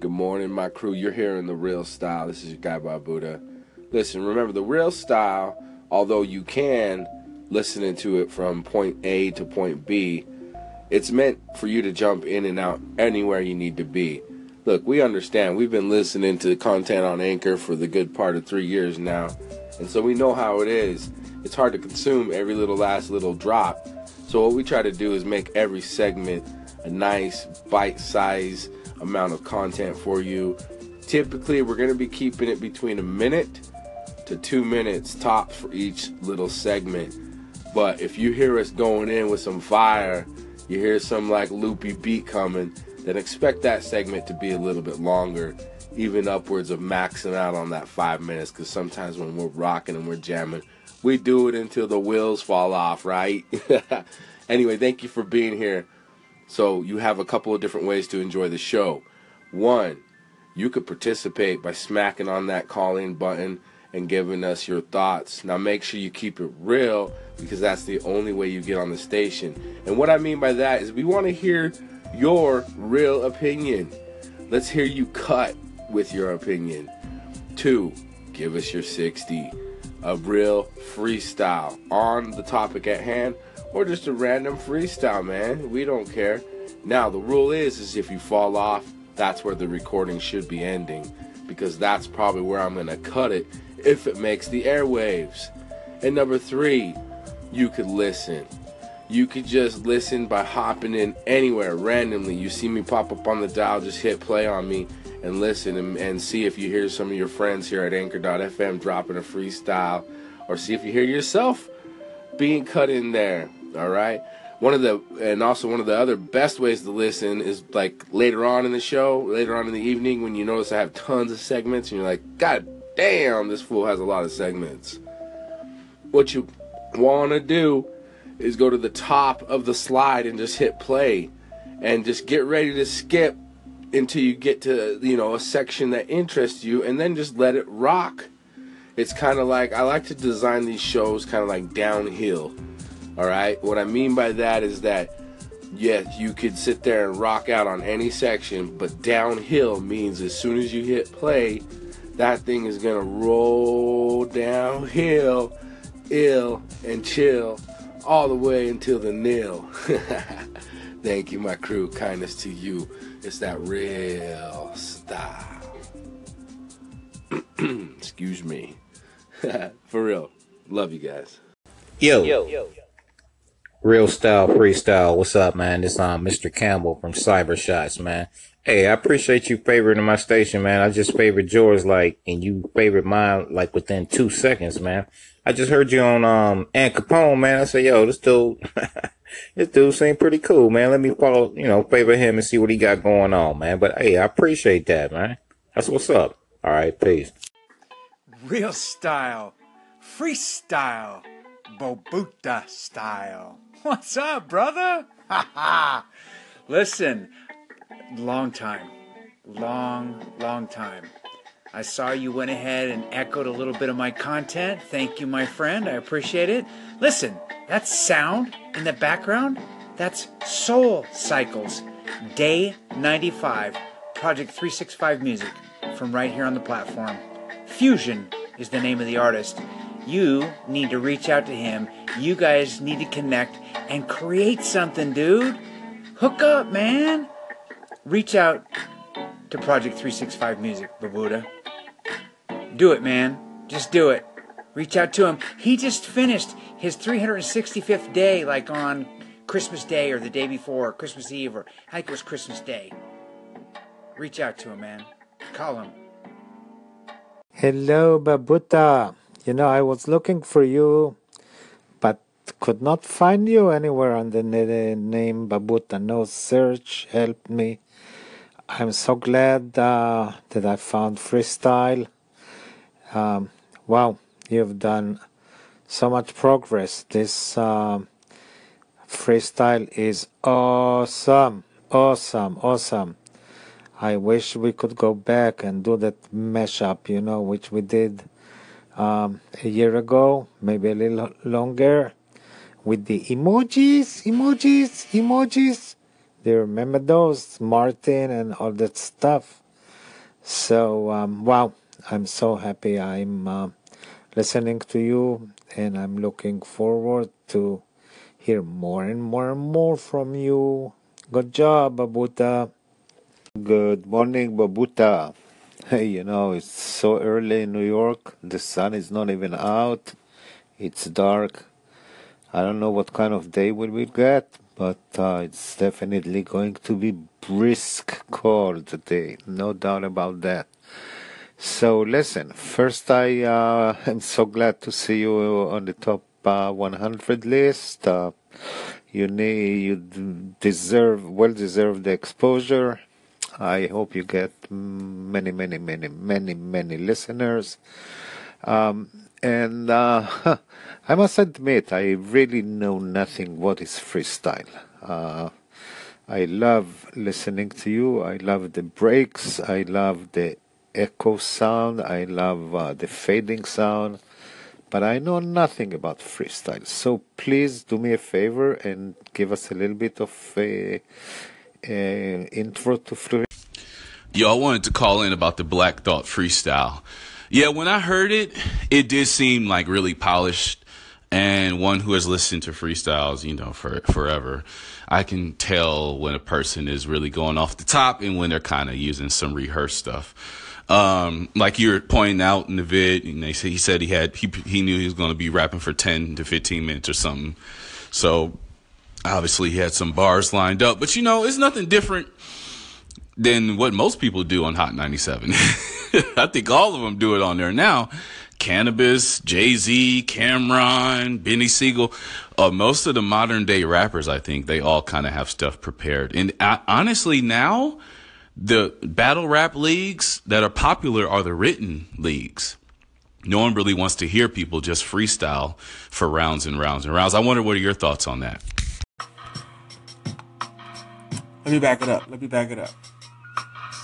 Good morning, my crew. You're hearing the real style. This is your guy Babuda. Listen, remember the real style, although you can listen to it from point A to point B, it's meant for you to jump in and out anywhere you need to be. Look, we understand. We've been listening to content on Anchor for the good part of three years now, and so we know how it is. It's hard to consume every little last little drop. So what we try to do is make every segment a nice bite-size amount of content for you. Typically, we're going to be keeping it between a minute to two minutes tops for each little segment. But if you hear us going in with some fire, you hear some like loopy beat coming, then expect that segment to be a little bit longer, even upwards of maxing out on that five minutes. Because sometimes when we're rocking and we're jamming, we do it until the wheels fall off, right? anyway, thank you for being here. So, you have a couple of different ways to enjoy the show. One, you could participate by smacking on that call in button and giving us your thoughts. Now, make sure you keep it real because that's the only way you get on the station. And what I mean by that is we want to hear your real opinion. Let's hear you cut with your opinion. Two, give us your 60. A real freestyle on the topic at hand or just a random freestyle, man. We don't care. Now, the rule is is if you fall off, that's where the recording should be ending because that's probably where I'm going to cut it if it makes the airwaves. And number 3, you could listen. You could just listen by hopping in anywhere randomly. You see me pop up on the dial, just hit play on me and listen and, and see if you hear some of your friends here at anchor.fm dropping a freestyle or see if you hear yourself being cut in there. All right. One of the and also one of the other best ways to listen is like later on in the show, later on in the evening when you notice I have tons of segments and you're like, God damn, this fool has a lot of segments. What you want to do is go to the top of the slide and just hit play and just get ready to skip until you get to you know a section that interests you and then just let it rock it's kind of like i like to design these shows kind of like downhill all right what i mean by that is that yes you could sit there and rock out on any section but downhill means as soon as you hit play that thing is gonna roll downhill ill and chill all the way until the nil. Thank you, my crew. Kindness to you. It's that real style. Excuse me. For real. Love you guys. Yo. Yo. Real style freestyle. What's up, man? This um Mr. Campbell from Cyber Shots, man. Hey, I appreciate you favoring my station, man. I just favored yours like and you favored mine like within two seconds, man. I just heard you on um Aunt Capone, man. I said, yo, this dude, this dude seemed pretty cool, man. Let me follow, you know, favor him and see what he got going on, man. But hey, I appreciate that, man. That's what's up. All right, peace. Real style, freestyle, Babuda style. What's up, brother? Ha ha. Listen, long time, long, long time. I saw you went ahead and echoed a little bit of my content. Thank you, my friend. I appreciate it. Listen, that sound in the background, that's Soul Cycles, Day 95, Project 365 music from right here on the platform. Fusion is the name of the artist. You need to reach out to him. You guys need to connect and create something, dude. Hook up, man. Reach out to Project 365 Music, Babuda. Do it, man. Just do it. Reach out to him. He just finished his 365th day, like on Christmas Day or the day before, Christmas Eve, or I think it was Christmas Day. Reach out to him, man. Call him. Hello, Babuda. You know, I was looking for you, but could not find you anywhere under the name Babuda. No search helped me. I'm so glad uh, that I found freestyle. Um, wow, you've done so much progress. This uh, freestyle is awesome, awesome, awesome. I wish we could go back and do that mashup, you know, which we did um, a year ago, maybe a little longer, with the emojis, emojis, emojis. Do you remember those? Martin and all that stuff. So, um, wow, I'm so happy I'm uh, listening to you and I'm looking forward to hear more and more and more from you. Good job, Babuda. Good morning, Babuda. Hey, you know, it's so early in New York. The sun is not even out. It's dark. I don't know what kind of day we will get, but uh, it's definitely going to be brisk cold today. No doubt about that. So listen, first I uh, am so glad to see you on the top uh, 100 list. Uh, you need, you deserve, well deserve the exposure. I hope you get many, many, many, many, many listeners. Um, and uh, I must admit, I really know nothing what is freestyle. Uh, I love listening to you. I love the breaks. I love the echo sound. I love uh, the fading sound. But I know nothing about freestyle. So please do me a favor and give us a little bit of intro to freestyle. Yo, I wanted to call in about the Black Thought freestyle. Yeah, when I heard it, it did seem like really polished. And one who has listened to freestyles, you know, for forever, I can tell when a person is really going off the top and when they're kind of using some rehearsed stuff. Um, like you're pointing out in the vid, and they he said he had he he knew he was going to be rapping for ten to fifteen minutes or something. So obviously he had some bars lined up, but you know it's nothing different than what most people do on Hot 97. I think all of them do it on there now. Canibus, Jay Z, Cam'ron, Beanie Sigel, uh, most of the modern day rappers, I think they all kind of have stuff prepared. And uh, honestly, now the battle rap leagues that are popular are the written leagues. No one really wants to hear people just freestyle for rounds and rounds and rounds. I wonder what are your thoughts on that? Let me back it up. Let me back it up.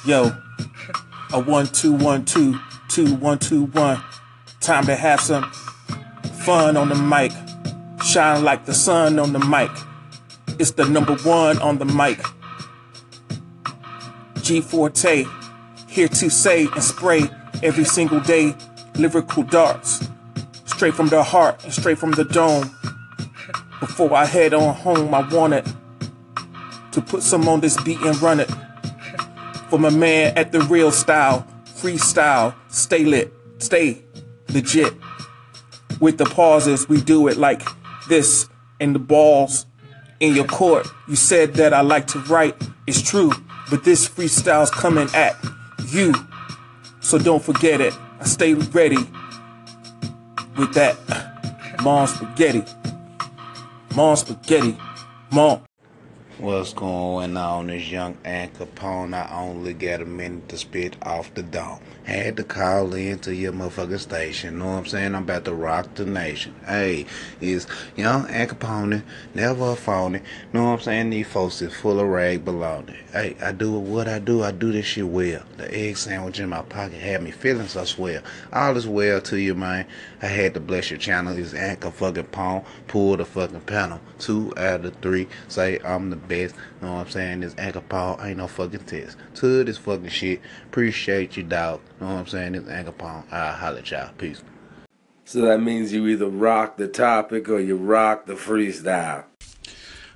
Yo, a one, two, one, two, two, one, two, one. Time to have some fun on the mic. Shine like the sun on the mic. It's the number one on the mic. G Forte, here to say and spray every single day lyrical darts. Straight from the heart and straight from the dome. Before I head on home, I wanted to put some on this beat and run it. For my man at the real style, freestyle, stay lit, stay legit. With the pauses, we do it like this, and the balls in your court. You said that I like to write, it's true. But this freestyle's coming at you. So don't forget it. I stay ready with that. Mom spaghetti. Mom spaghetti. Mom. What's going on? This young Al Capone. I only got a minute to spit off the dome. Had to call in to your motherfucking station. Know what I'm saying? I'm about to rock the nation. Hey, it's young Al Capone, never a phony. Know what I'm saying? These folks is full of rag baloney. Hey, I do what I do. I do this shit well. The egg sandwich in my pocket had me feeling so swell. All is well to you, man. I had to bless your channel. It's anchor fucking Pone. Pull the fucking panel. Two out of three. Say I'm the best. Know what I'm saying? This Anchor Paul ain't no fucking test. To this fucking shit. Appreciate you, dog. Know what I'm saying? This Anchor Paul. I'll holler at y'all. Peace. So that means you either rock the topic or you rock the freestyle.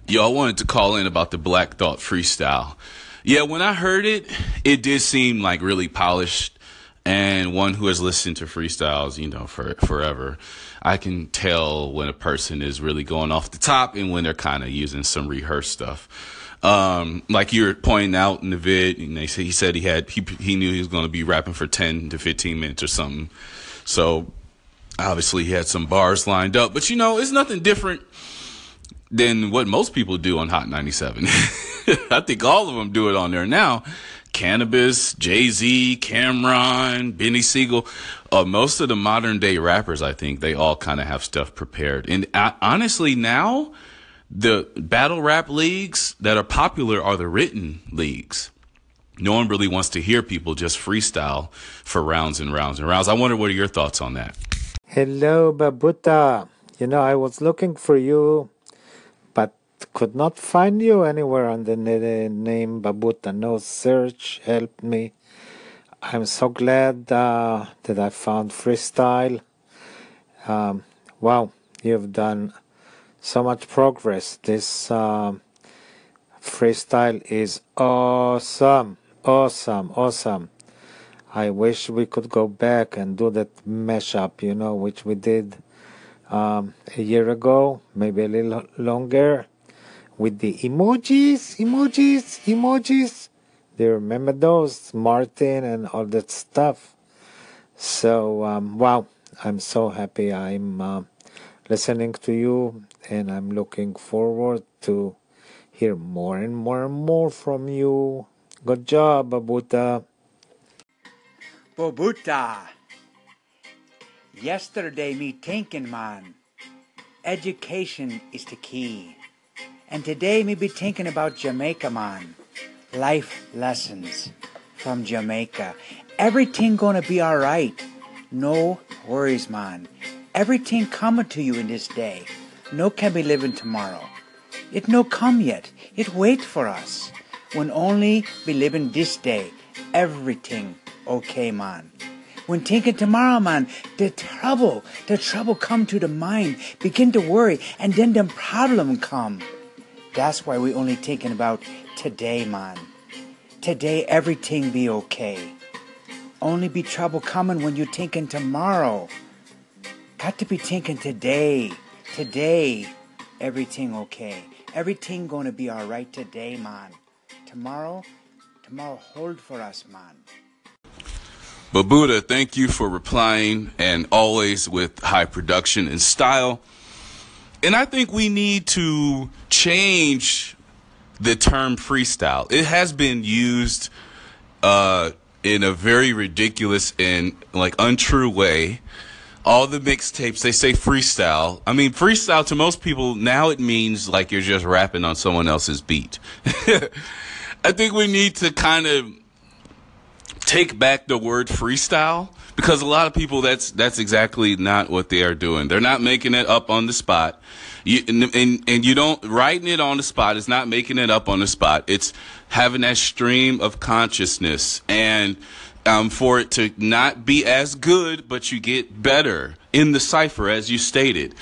Yo, I wanted to call in about the Black Thought freestyle. Yeah, when I heard it, it did seem like really polished. And one who has listened to freestyles, you know, for forever, I can tell when a person is really going off the top and when they're kind of using some rehearsed stuff. Um, like you're pointing out in the vid, and they he said he had he he knew he was going to be rapping for ten to fifteen minutes or something. So obviously he had some bars lined up, but you know it's nothing different than what most people do on Hot 97. I think all of them do it on there now. Canibus, Jay Z, Cam'ron, Beanie Sigel, uh, most of the modern day rappers, I think they all kind of have stuff prepared. And uh, honestly, now the battle rap leagues that are popular are the written leagues. No one really wants to hear people just freestyle for rounds and rounds and rounds. I wonder what are your thoughts on that? Hello, Babuda. You know, I was looking for you, could not find you anywhere under the name Babuda. No search helped me. I'm so glad uh, that I found freestyle. Um, wow, you've done so much progress. This uh, freestyle is awesome, awesome, awesome. I wish we could go back and do that mashup, you know, which we did um, a year ago, maybe a little longer, with the emojis, emojis, emojis. They remember those, Martin and all that stuff? So, um, wow, I'm so happy I'm uh, listening to you, and I'm looking forward to hear more and more and more from you. Good job, Babuda. Babuda. Yesterday me thinking man. Education is the key. And today me be thinking about Jamaica man. Life lessons from Jamaica. Everything gonna be alright. No worries man. Everything coming to you in this day. No can be living tomorrow. It no come yet. It wait for us. When only be living this day. Everything okay man. When thinking tomorrow, man, the trouble, the trouble come to the mind, begin to worry, and then the problem come. That's why we only thinking about today, man. Today, everything be okay. Only be trouble coming when you thinking tomorrow. Got to be thinking today. Today, everything okay. Everything gonna be alright today, man. Tomorrow, tomorrow hold for us, man. Babuda, thank you for replying and always with high production and style. And I think we need to change the term freestyle. It has been used uh, in a very ridiculous and like untrue way. All the mixtapes they say freestyle. I mean, freestyle to most people now it means like you're just rapping on someone else's beat. I think we need to kind of take back the word freestyle because a lot of people that's that's exactly not what they are doing. They're not making it up on the spot. You, and, and and you don't writing it on the spot is not making it up on the spot. It's having that stream of consciousness and um, for it to not be as good, but you get better in the cipher as you stated.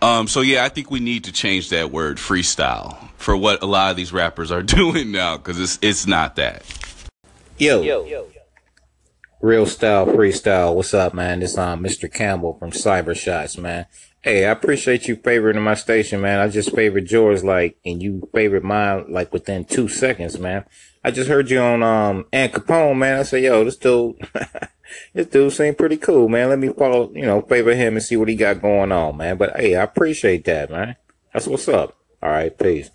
Um, so yeah, I think we need to change that word freestyle for what a lot of these rappers are doing now because it's it's not that. Yo. Yo. Real style freestyle. What's up, man? This um Mr. Campbell from Cyber Shots, man. Hey, I appreciate you favoriting my station, man. I just favored yours like and you favored mine like within two seconds, man. I just heard you on um An Capone, man. I said, yo, this dude this dude seemed pretty cool, man. Let me follow, you know, favor him and see what he got going on, man. But hey, I appreciate that, man. That's what's up. All right, peace.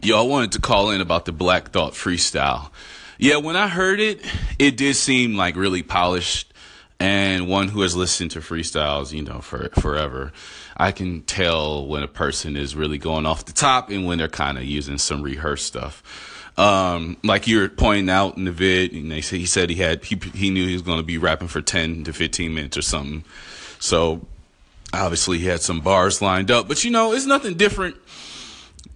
Yo, I wanted to call in about the Black Thought freestyle. Yeah, when I heard it, it did seem like really polished. And one who has listened to freestyles, you know, for forever, I can tell when a person is really going off the top and when they're kind of using some rehearsed stuff. Um, like you're pointing out in the vid, and they he said he had he he knew he was going to be rapping for ten to fifteen minutes or something. So obviously he had some bars lined up, but you know, it's nothing different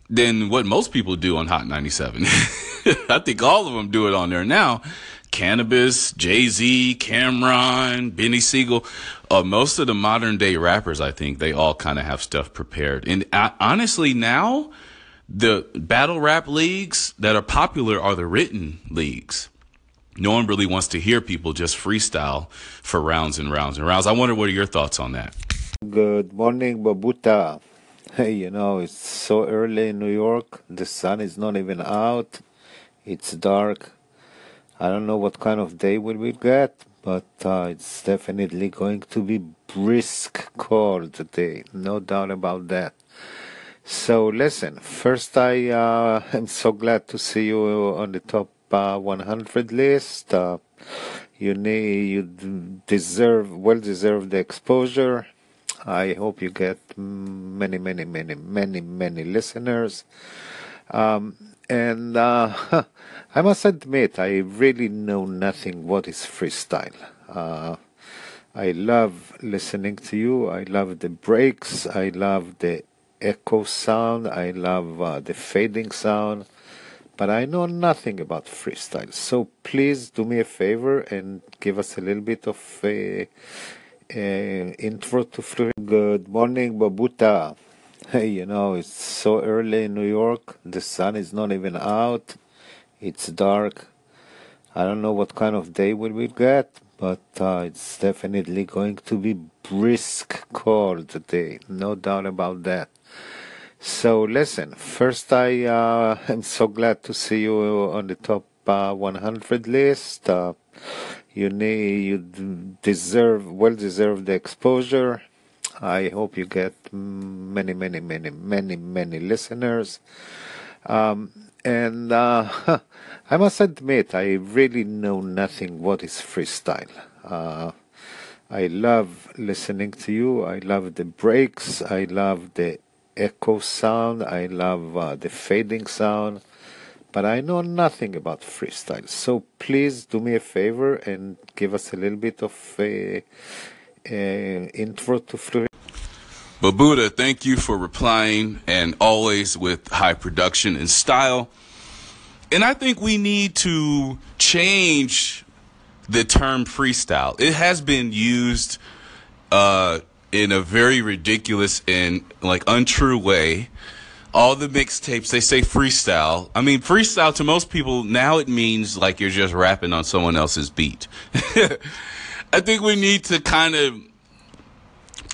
than what most people do on Hot 97. I think all of them do it on there now. Canibus, Jay Z, Cam'ron, Beanie Sigel, uh, most of the modern day rappers, I think they all kind of have stuff prepared. And uh, honestly, now the battle rap leagues that are popular are the written leagues. No one really wants to hear people just freestyle for rounds and rounds and rounds. I wonder what are your thoughts on that? Good morning, Babuda. Hey, you know, it's so early in New York. The sun is not even out. It's dark. I don't know what kind of day we will get, but uh, it's definitely going to be brisk cold today. No doubt about that. So listen, first I uh, am so glad to see you on the top uh, 100 list. Uh, you need, you deserve, well deserve the exposure. I hope you get many, many, many, many, many listeners. Um, and uh, I must admit, I really know nothing what is freestyle. Uh, I love listening to you. I love the breaks. I love the echo sound. I love uh, the fading sound. but I know nothing about freestyle. So please do me a favor and give us a little bit of intro to freestyle. Good morning, Babuda. Hey, you know, it's so early in New York. The sun is not even out. It's dark. I don't know what kind of day we will get, but uh, it's definitely going to be brisk cold today. No doubt about that. So listen, first I uh, am so glad to see you on the top uh, 100 list. Uh, you need, you deserve, well deserve the exposure. I hope you get many, many, many, many, many listeners. Um, and uh, I must admit, I really know nothing what is freestyle. Uh, I love listening to you. I love the breaks. I love the echo sound. I love uh, the fading sound, but I know nothing about freestyle. So please do me a favor and give us a little bit of intro to freestyle. Babuda, thank you for replying and always with high production and style. And I think we need to change the term freestyle. It has been used uh, in a very ridiculous and like untrue way. All the mixtapes they say freestyle. I mean, freestyle to most people now it means like you're just rapping on someone else's beat. I think we need to kind of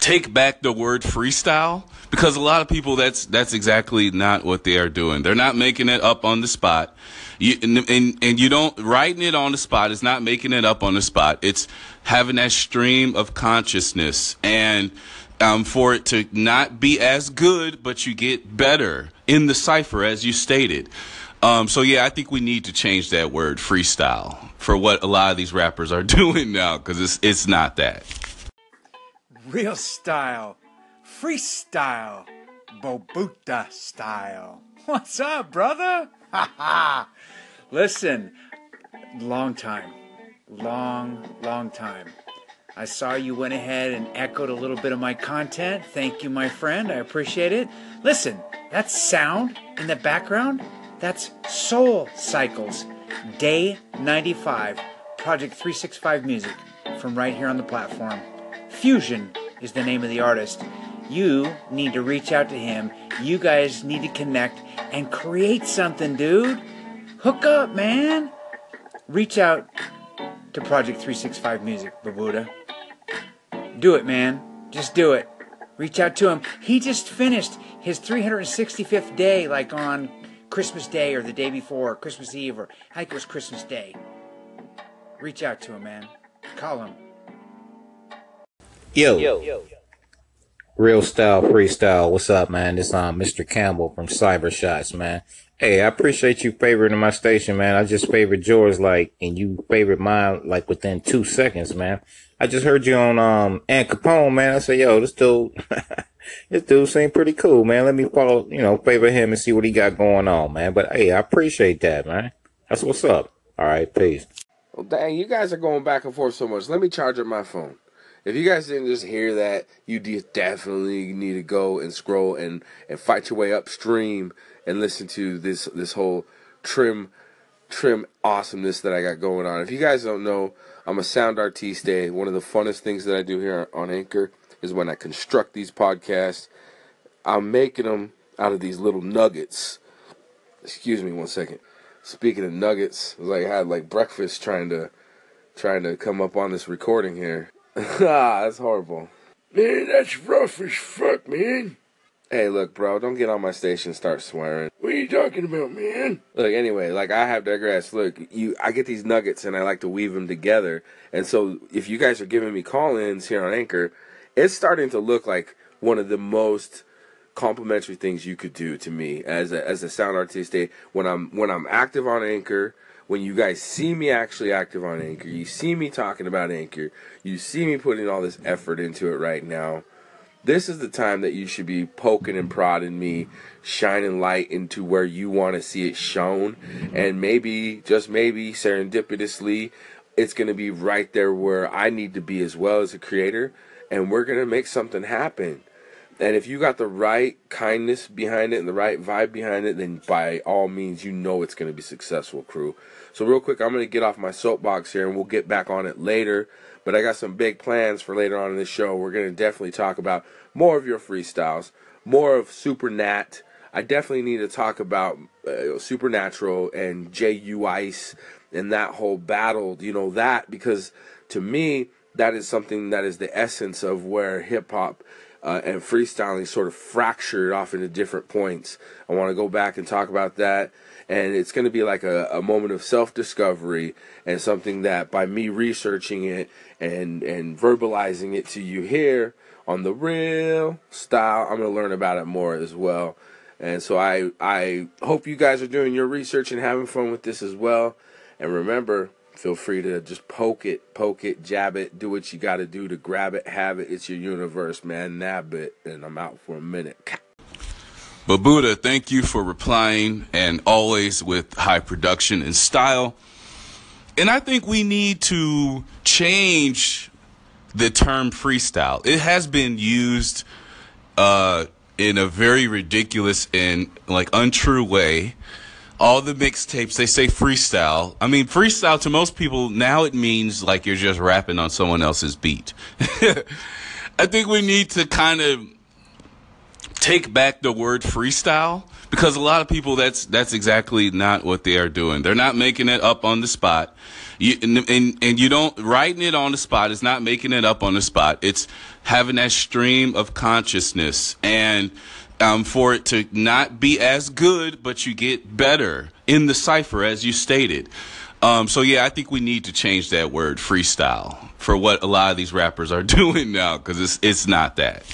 take back the word freestyle because a lot of people that's that's exactly not what they are doing. They're not making it up on the spot. You, and, and, and you don't writing it on the spot is not making it up on the spot. It's having that stream of consciousness and um, for it to not be as good, but you get better in the cipher as you stated. Um, so yeah, I think we need to change that word freestyle for what a lot of these rappers are doing now because it's it's not that. Real style, freestyle, Babuda style. What's up, brother? Ha ha! Listen, long time, long, long time. I saw you went ahead and echoed a little bit of my content. Thank you, my friend. I appreciate it. Listen, that sound in the background, that's Soul Cycles, Day 95, Project 365 Music, from right here on the platform. Fusion is the name of the artist. You need to reach out to him. You guys need to connect and create something, dude. Hook up, man. Reach out to Project 365 Music, Babuda. Do it, man. Just do it. Reach out to him. He just finished his 365th day, like on Christmas Day or the day before, Christmas Eve, or I think it was Christmas Day. Reach out to him, man. Call him. Yo. Yo. Real style freestyle. What's up, man? This um Mr. Campbell from Cyber Shots, man. Hey, I appreciate you favoriting my station, man. I just favored yours like and you favored mine like within two seconds, man. I just heard you on um Aunt Capone, man. I said, yo, this dude this dude seemed pretty cool, man. Let me follow, you know, favor him and see what he got going on, man. But hey, I appreciate that, man. That's what's up. All right, peace. Well, dang, you guys are going back and forth so much. Let me charge up my phone. If you guys didn't just hear that, you definitely need to go and scroll and, and fight your way upstream and listen to this this whole trim trim awesomeness that I got going on. If you guys don't know, I'm a sound artiste. One of the funnest things that I do here on Anchor is when I construct these podcasts. I'm making them out of these little nuggets. Excuse me one second. Speaking of nuggets, like I had like breakfast trying to trying to come up on this recording here. ah, that's horrible. Man, that's rough as fuck, man. Hey, look, bro, don't get on my station and start swearing. What are you talking about, man? Look, anyway, like I have digressed. Look, you, I get these nuggets and I like to weave them together. And so, if you guys are giving me call-ins here on Anchor, it's starting to look like one of the most complimentary things you could do to me as a as a sound artist. When I'm when I'm active on Anchor, when you guys see me actually active on Anchor, you see me talking about Anchor, you see me putting all this effort into it right now. This is the time that you should be poking and prodding me, shining light into where you want to see it shown. And maybe, just maybe, serendipitously, it's going to be right there where I need to be as well as a creator. And we're going to make something happen. And if you got the right kindness behind it and the right vibe behind it, then by all means, you know it's going to be successful, crew. So, real quick, I'm going to get off my soapbox here and we'll get back on it later. But I got some big plans for later on in the show. We're going to definitely talk about more of your freestyles, more of Super Nat. I definitely need to talk about uh, Supernatural and J.U. Ice and that whole battle, you know, that because to me, that is something that is the essence of where hip hop uh, and freestyling sort of fractured off into different points. I want to go back and talk about that. And it's going to be like a, a moment of self discovery and something that by me researching it and, and verbalizing it to you here on the real style, I'm going to learn about it more as well. And so I, I hope you guys are doing your research and having fun with this as well. And remember, feel free to just poke it, poke it, jab it, do what you got to do to grab it, have it. It's your universe, man. Nab it. And I'm out for a minute. Babuda, thank you for replying and always with high production and style. And I think we need to change the term freestyle. It has been used uh, in a very ridiculous and like untrue way all the mixtapes they say freestyle. I mean, freestyle to most people now it means like you're just rapping on someone else's beat. I think we need to kind of take back the word freestyle because a lot of people that's that's exactly not what they are doing. They're not making it up on the spot. You, and, and and you don't writing it on the spot is not making it up on the spot. It's having that stream of consciousness and um, for it to not be as good, but you get better in the cipher, as you stated. Um, so yeah, I think we need to change that word freestyle for what a lot of these rappers are doing now, because it's it's not that.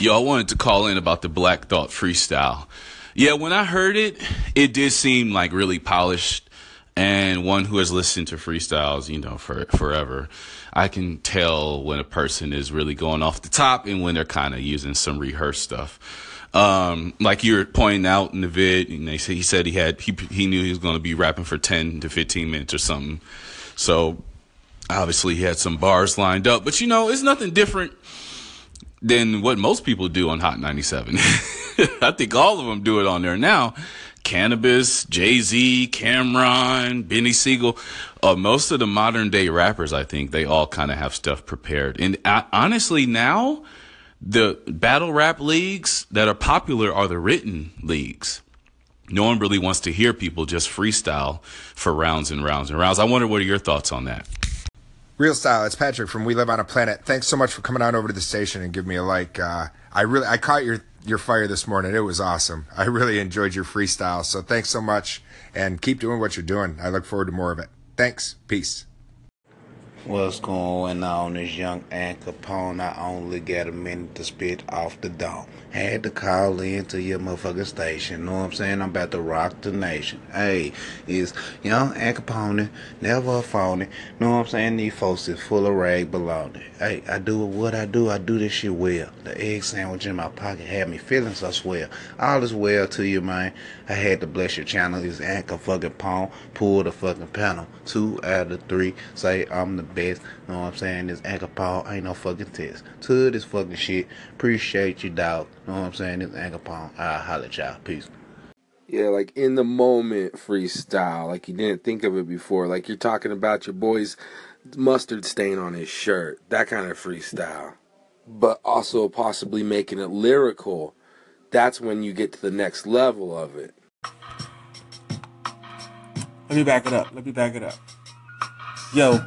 Y'all wanted to call in about the Black Thought freestyle. Yeah, when I heard it, it did seem like really polished, and one who has listened to freestyles, you know, for forever. I can tell when a person is really going off the top and when they're kind of using some rehearsed stuff. Um, like you were pointing out in the vid, and they he said he had he he knew he was going to be rapping for ten to fifteen minutes or something. So obviously he had some bars lined up, but you know it's nothing different than what most people do on Hot 97. I think all of them do it on there now. Canibus, Jay Z, Cam'ron, Beanie Sigel. Uh, most of the modern day rappers, I think, they all kind of have stuff prepared. And uh, honestly, now the battle rap leagues that are popular are the written leagues. No one really wants to hear people just freestyle for rounds and rounds and rounds. I wonder what are your thoughts on that? Real style. It's Patrick from We Live on a Planet. Thanks so much for coming on over to the station and give me a like. Uh, I really I caught your your fire this morning. It was awesome. I really enjoyed your freestyle. So thanks so much and keep doing what you're doing. I look forward to more of it. Thanks. Peace. What's going on? This young Al Capone. I only got a minute to spit off the dome. Had to call in to your motherfucking station. Know what I'm saying? I'm about to rock the nation. Hey, it's young Al Capone, never a phony. Know what I'm saying? These folks is full of rag baloney. Hey, I do what I do. I do this shit well. The egg sandwich in my pocket had me feeling so swell. All is well to you, man. I had to bless your channel. It's Anchor fucking Pong. Pull the fucking panel. Two out of three. Say I'm the best. Know what I'm saying? This Anchor Paul ain't no fucking test. To this fucking shit. Appreciate you, dog. Know what I'm saying? This Anchor Paul. I'll holler at y'all. Peace. Yeah, like in the moment freestyle, like you didn't think of it before. Like you're talking about your boy's mustard stain on his shirt, that kind of freestyle. But also possibly making it lyrical. That's when you get to the next level of it. Let me back it up. Let me back it up. Yo,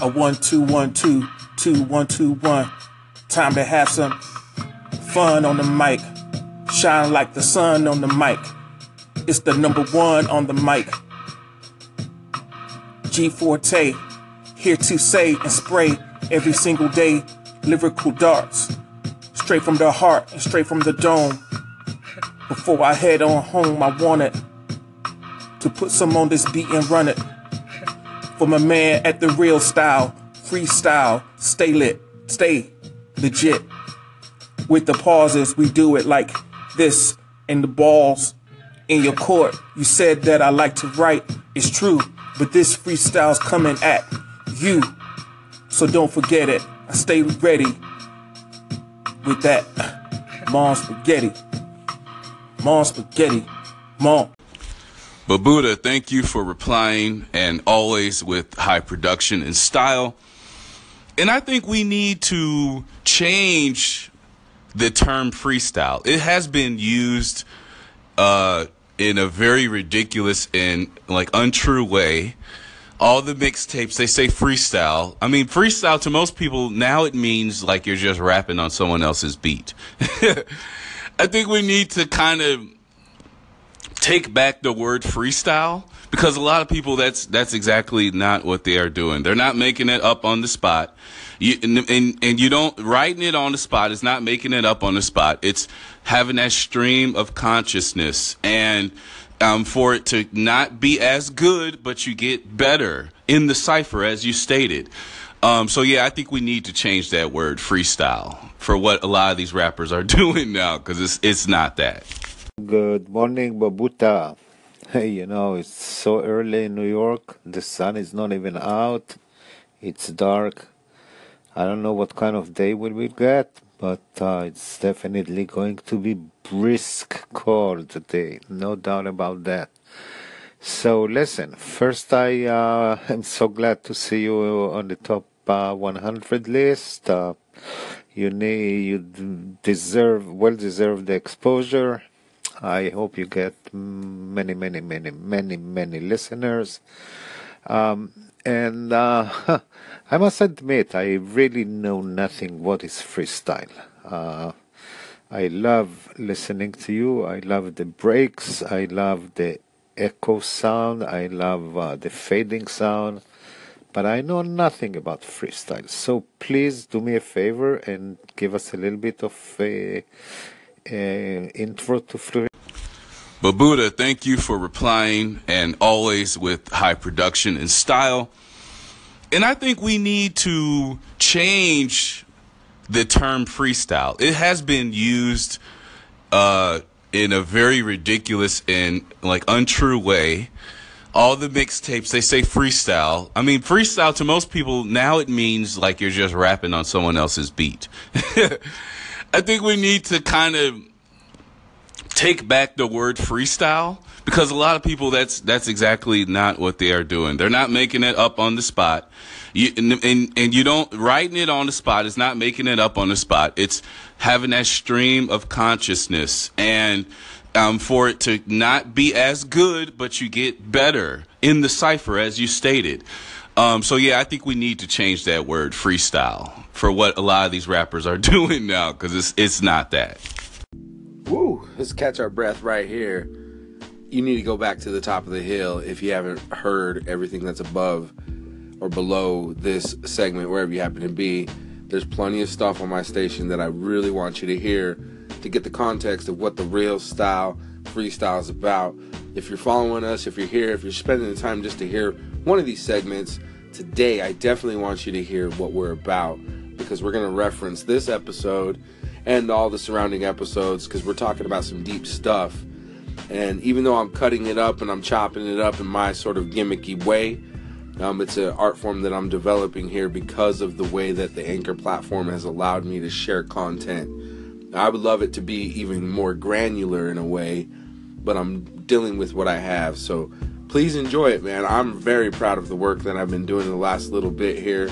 a one two one two two one two one. Time to have some fun on the mic. Shine like the sun on the mic. It's the number one on the mic. G Forte, here to say and spray every single day lyrical darts. Straight from the heart and straight from the dome. Before I head on home, I wanted to put some on this beat and run it. For my man at the real style, freestyle, stay lit, stay legit. With the pauses, we do it like this, and the balls in your court. You said that I like to write, it's true, but this freestyle's coming at you. So don't forget it. I stay ready with that. Mom spaghetti. Mom spaghetti. Mom. Babuda, thank you for replying and always with high production and style. And I think we need to change the term freestyle. It has been used uh, in a very ridiculous and like untrue way. All the mixtapes they say freestyle. I mean, freestyle to most people now it means like you're just rapping on someone else's beat. I think we need to kind of take back the word freestyle because a lot of people that's that's exactly not what they are doing. They're not making it up on the spot. You, and, and and you don't writing it on the spot is not making it up on the spot. It's having that stream of consciousness and um, for it to not be as good, but you get better in the cipher as you stated. Um, so yeah, I think we need to change that word freestyle for what a lot of these rappers are doing now because it's it's not that. Good morning, Babuda. Hey, you know, it's so early in New York. The sun is not even out. It's dark. I don't know what kind of day we will get, but uh, it's definitely going to be brisk cold today. No doubt about that. So listen, first I uh, am so glad to see you on the top uh, 100 list. Uh, you need, you deserve, well deserve the exposure. I hope you get many, many, many, many, many listeners. Um, and uh, I must admit, I really know nothing what is freestyle. Uh, I love listening to you. I love the breaks. I love the echo sound. I love uh, the fading sound. But I know nothing about freestyle. So please do me a favor and give us a little bit of intro to freestyle. Babuda, thank you for replying and always with high production and style. And I think we need to change the term freestyle. It has been used uh, in a very ridiculous and like untrue way. All the mixtapes they say freestyle. I mean, freestyle to most people now it means like you're just rapping on someone else's beat. I think we need to kind of take back the word freestyle because a lot of people that's that's exactly not what they are doing. They're not making it up on the spot. You, and, and and you don't writing it on the spot is not making it up on the spot. It's having that stream of consciousness and um, for it to not be as good, but you get better in the cipher as you stated. Um, so yeah, I think we need to change that word freestyle for what a lot of these rappers are doing now because it's it's not that. Woo! Let's catch our breath right here. You need to go back to the top of the hill if you haven't heard everything that's above or below this segment, wherever you happen to be. There's plenty of stuff on my station that I really want you to hear to get the context of what the real style freestyle is about. If you're following us, if you're here, if you're spending the time just to hear one of these segments, today I definitely want you to hear what we're about because we're going to reference this episode and all the surrounding episodes because we're talking about some deep stuff. And even though I'm cutting it up and I'm chopping it up in my sort of gimmicky way, um, it's an art form that I'm developing here because of the way that the Anchor platform has allowed me to share content. I would love it to be even more granular in a way, but I'm dealing with what I have. So please enjoy it, man. I'm very proud of the work that I've been doing the last little bit here.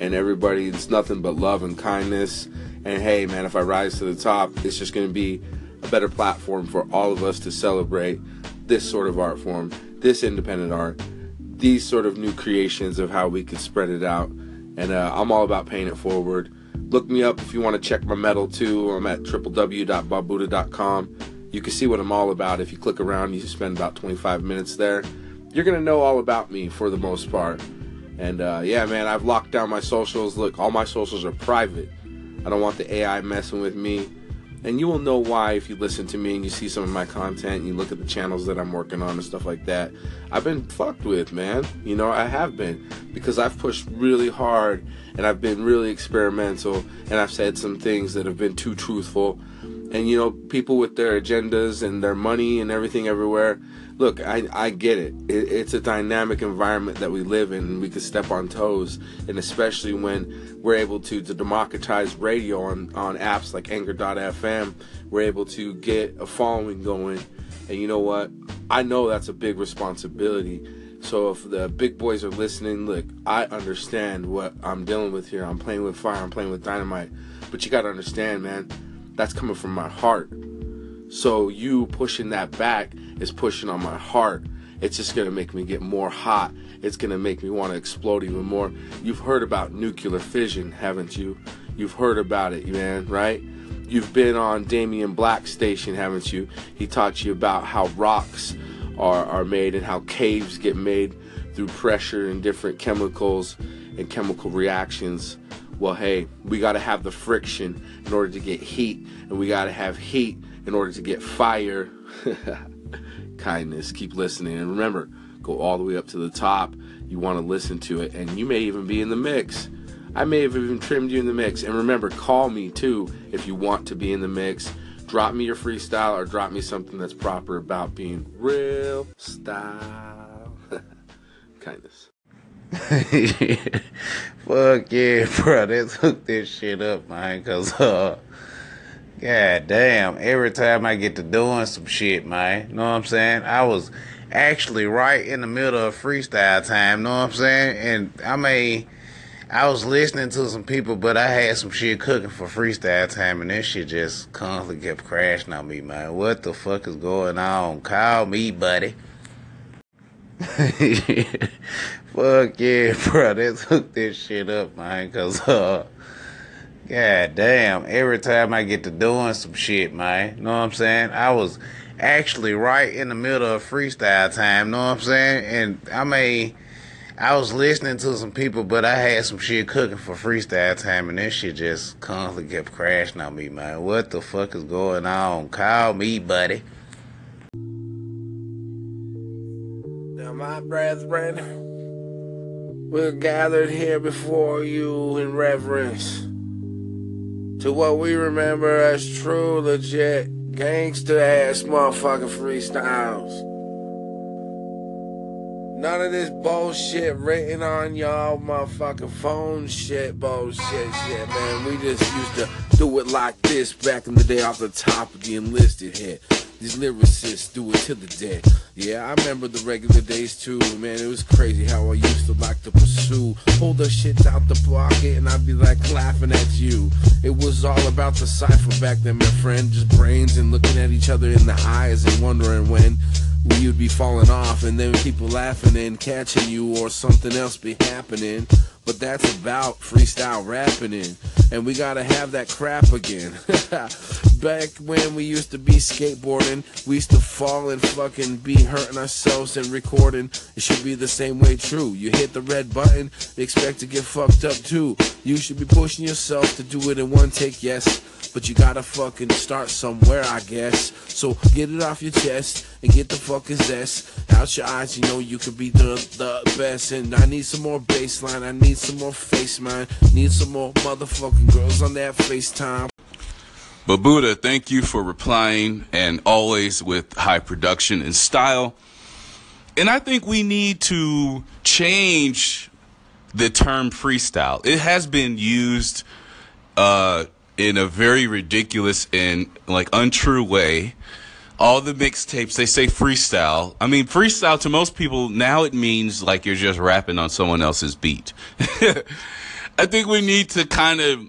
And everybody, it's nothing but love and kindness. And hey, man, if I rise to the top, it's just going to be a better platform for all of us to celebrate this sort of art form, this independent art, these sort of new creations of how we could spread it out. And uh, I'm all about paying it forward. Look me up if you want to check my metal too. I'm at www.babuda.com. You can see what I'm all about. If you click around, you spend about 25 minutes there. You're going to know all about me for the most part. And uh, yeah, man, I've locked down my socials. Look, all my socials are private. I don't want the AI messing with me. And you will know why if you listen to me and you see some of my content and you look at the channels that I'm working on and stuff like that. I've been fucked with, man. You know, I have been because I've pushed really hard and I've been really experimental and I've said some things that have been too truthful. And you know, people with their agendas and their money and everything everywhere. Look, I, I get it. it. It's a dynamic environment that we live in, and we can step on toes. And especially when we're able to, to democratize radio on, on apps like Anchor.fm, we're able to get a following going. And you know what? I know that's a big responsibility. So if the big boys are listening, look, I understand what I'm dealing with here. I'm playing with fire, I'm playing with dynamite. But you got to understand, man, that's coming from my heart. So you pushing that back is pushing on my heart. It's just going to make me get more hot. It's going to make me want to explode even more. You've heard about nuclear fission, haven't you? You've heard about it, man, right? You've been on Damien Black station, haven't you? He taught you about how rocks are, are made and how caves get made through pressure and different chemicals and chemical reactions. Well, hey, we got to have the friction in order to get heat, and we got to have heat in order to get fire. Kindness, keep listening. And remember, go all the way up to the top. You want to listen to it, and you may even be in the mix. I may have even trimmed you in the mix. And remember, call me too if you want to be in the mix. Drop me your freestyle or drop me something that's proper about being real style. Kindness. Fuck yeah, bro. Let's hook this shit up, man. Cause uh, god damn, every time I get to doing some shit, man. Know what I'm saying? I was actually right in the middle of freestyle time. Know what I'm saying? And I mean, I was listening to some people, but I had some shit cooking for freestyle time, and this shit just constantly kept crashing on me, man. What the fuck is going on? Call me, buddy. Fuck yeah, bro. Let's hook this shit up, man. Cause, uh, god damn, every time I get to doing some shit, man. Know what I'm saying? I was actually right in the middle of freestyle time. Know what I'm saying? And I mean, I was listening to some people, but I had some shit cooking for freestyle time, and this shit just constantly kept crashing on me, man. What the fuck is going on? Call me, buddy. Now, my brethren, we're gathered here before you in reverence to what we remember as true, legit, gangster ass motherfucking freestyles. None of this bullshit written on y'all motherfucking phone shit, bullshit shit, man. We just used to do it like this back in the day off the top of the enlisted head. These lyricists do it to the dead. Yeah, I remember the regular days too, man. It was crazy how I used to like to pursue. Pull the shit out the pocket and I'd be like laughing at you. It was all about the cipher back then, my friend. Just brains and looking at each other in the eyes and wondering when you'd be falling off and then people laughing and catching you or something else be happening. But that's about freestyle rapping in. And we gotta have that crap again. Back when we used to be skateboarding, we used to fall and fucking be hurting ourselves and recording. It should be the same way true. You hit the red button, expect to get fucked up too. You should be pushing yourself to do it in one take, yes. But you gotta fucking start somewhere, I guess. So get it off your chest and get the fucking zest out your eyes. You know you could be the the best. And I need some more baseline. I need some more face, man. Need some more motherfucking girls on that FaceTime. Babuda, thank you for replying and always with high production and style. And I think we need to change the term freestyle. It has been used uh, in a very ridiculous and like untrue way. All the mixtapes they say freestyle. I mean, freestyle to most people now it means like you're just rapping on someone else's beat. I think we need to kind of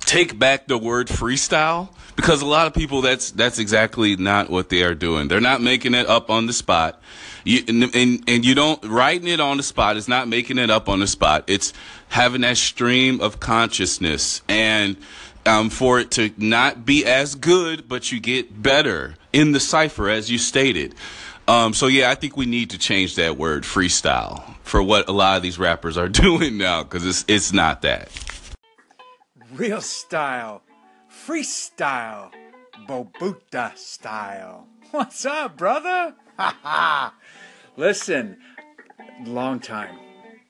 take back the word freestyle because a lot of people that's that's exactly not what they are doing. They're not making it up on the spot. You, and, and and you don't writing it on the spot is not making it up on the spot. It's having that stream of consciousness and um, for it to not be as good, but you get better in the cipher as you stated. Um, so yeah, I think we need to change that word freestyle for what a lot of these rappers are doing now because it's it's not that. Real style, freestyle, Babuda style. What's up, brother? Ha ha! Listen, long time,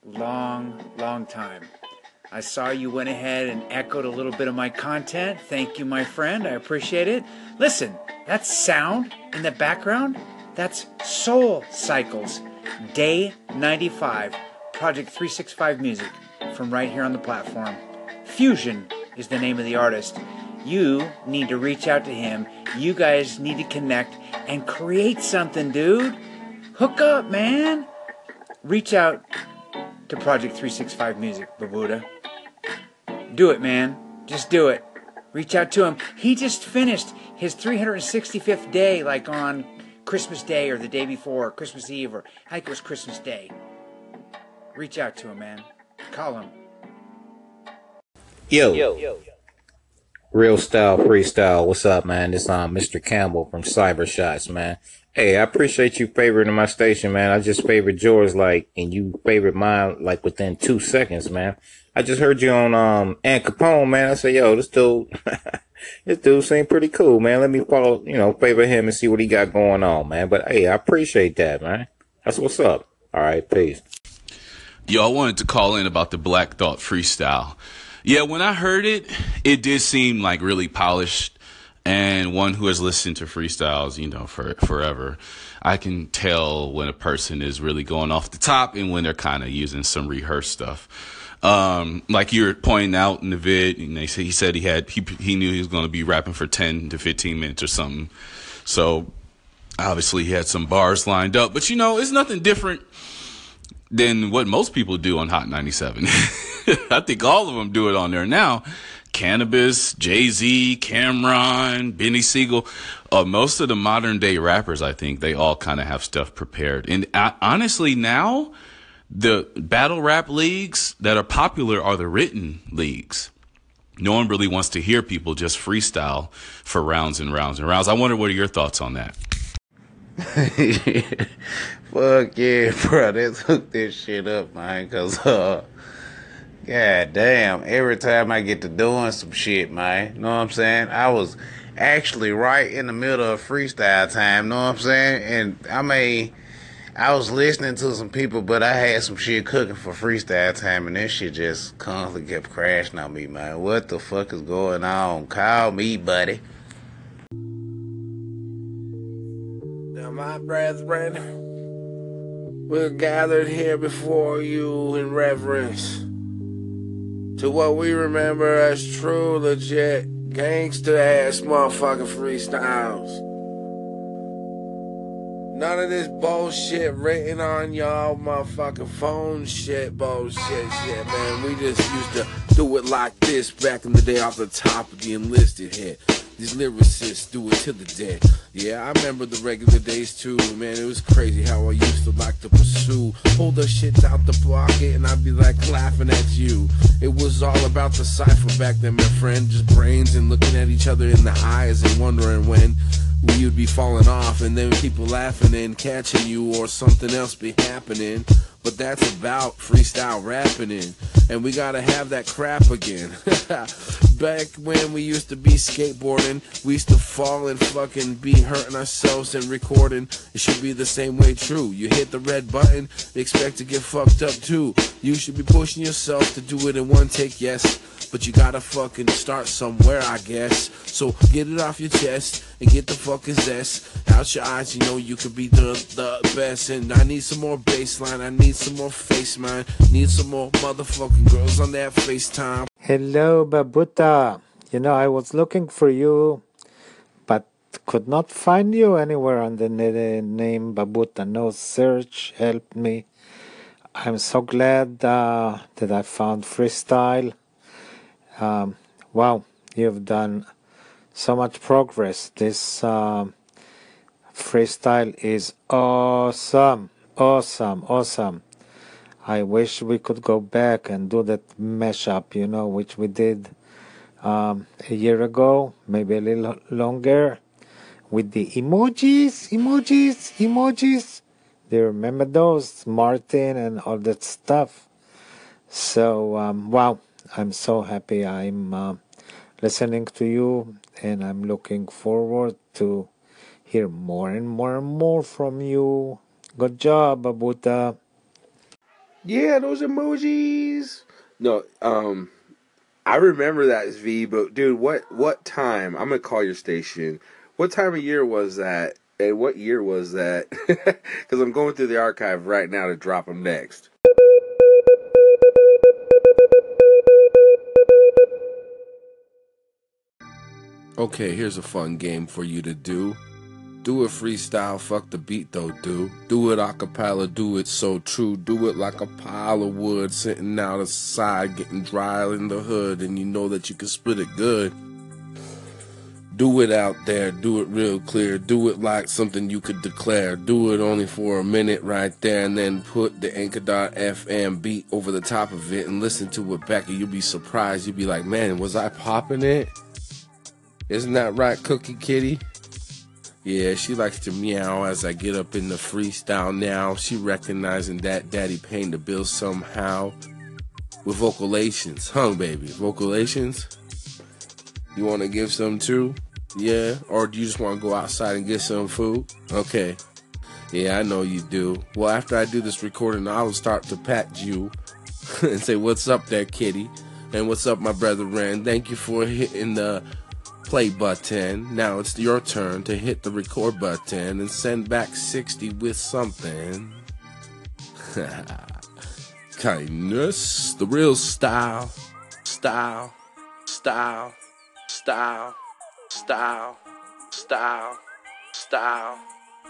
long, long time. I saw you went ahead and echoed a little bit of my content. Thank you, my friend. I appreciate it. Listen, that sound in the background, that's Soul Cycles, Day 95, Project 365 Music, from right here on the platform. Fusion is the name of the artist. You need to reach out to him. You guys need to connect and create something, dude. Hook up, man. Reach out to Project 365 Music, Babuda. Do it, man. Just do it. Reach out to him. He just finished his 365th day, like on Christmas Day or the day before, Christmas Eve, or I think it was Christmas Day. Reach out to him, man. Call him. Yo. Yo. Yo. Real style freestyle. What's up, man? This um Mr. Campbell from Cyber Shots, man. Hey, I appreciate you favoring my station, man. I just favored yours like and you favored mine like within two seconds, man. I just heard you on um Al Capone, man. I said, yo, this dude this dude seemed pretty cool, man. Let me follow, you know, favor him and see what he got going on, man. But hey, I appreciate that, man. That's what's up. All right, peace. Yo, I wanted to call in about the Black Thought freestyle. Yeah, when I heard it, it did seem like really polished. And one who has listened to freestyles, you know, for forever, I can tell when a person is really going off the top and when they're kind of using some rehearsed stuff. Um, like you were pointing out in the vid, and they say he said he had he he knew he was going to be rapping for ten to fifteen minutes or something. So obviously he had some bars lined up, but you know, it's nothing different than what most people do on Hot 97. I think all of them do it on there now. Canibus, Jay Z, Cam'ron, Beanie Sigel, uh, most of the modern day rappers, I think they all kind of have stuff prepared. And honestly, now the battle rap leagues that are popular are the written leagues. No one really wants to hear people just freestyle for rounds and rounds and rounds. I wonder what are your thoughts on that? Fuck yeah, bro. Let's hook this shit up, man. Cause, uh, god damn, every time I get to doing some shit, man. Know what I'm saying? I was actually right in the middle of freestyle time. Know what I'm saying? And I mean, I was listening to some people, but I had some shit cooking for freestyle time, and this shit just constantly kept crashing on me, man. What the fuck is going on? Call me, buddy. Now, my brethren, we're gathered here before you in reverence to what we remember as true, legit, gangster ass motherfucking freestyles. None of this bullshit written on y'all motherfucking phone shit, bullshit shit, man. We just used to do it like this back in the day off the top of the enlisted head. These lyricists do it to the dead. Yeah, I remember the regular days too, man. It was crazy how I used to like to pursue. Pull the shit out the pocket and I'd be like laughing at you. It was all about the cipher back then, my friend. Just brains and looking at each other in the eyes and wondering when you'd be falling off and then people laughing and catching you or something else be happening. But that's about freestyle rapping in. And we gotta have that crap again. Back when we used to be skateboarding, we used to fall and fucking be hurting ourselves and recording. It should be the same way true. You hit the red button, expect to get fucked up too. You should be pushing yourself to do it in one take, yes. But you gotta fucking start somewhere, I guess. So get it off your chest and get the fucking zest out your eyes. You know you could be the the best. And I need some more baseline. I need some more face, man. Need some more motherfucking girls on that FaceTime. Hello, Babuda. You know, I was looking for you, but could not find you anywhere under the name Babuda. No search helped me. I'm so glad uh, that I found freestyle. Um, wow, you've done so much progress. This um freestyle is awesome, awesome, awesome. I wish we could go back and do that mashup, you know, which we did um, a year ago, maybe a little longer, with the emojis, emojis, emojis. Do you remember those? Martin and all that stuff. So, um, wow, I'm so happy I'm uh, listening to you and I'm looking forward to hear more and more and more from you. Good job, Babuda. Yeah, those emojis. No, um, I remember that as V, but dude, what what time? I'm gonna call your station. What time of year was that? And what year was that? Because I'm going through the archive right now to drop them next. Okay, here's a fun game for you to do. Do it freestyle, fuck the beat though, do. Do it a cappella, do it so true. Do it like a pile of wood sitting out the side, getting dry in the hood, and you know that you can spit it good. Do it out there, do it real clear, do it like something you could declare. Do it only for a minute right there, and then put the Anchor.fm beat over the top of it and listen to it back, and you'll be surprised. You'll be like, man, was I popping it? Isn't that right, Cookie Kitty? Yeah, she likes to meow as I get up in the freestyle now. She recognizing that Daddy paying the bill somehow. With vocalations, huh, baby? Vocalations? You want to give some too? Yeah? Or do you just want to go outside and get some food? Okay. Yeah, I know you do. Well, after I do this recording, I will start to pat you and say, What's up there, kitty? And what's up, my brother Ren? Thank you for hitting the play button. Now it's your turn to hit the record button and send back 60 with something. Kindness, the real style, style, style, style, style, style, style, style,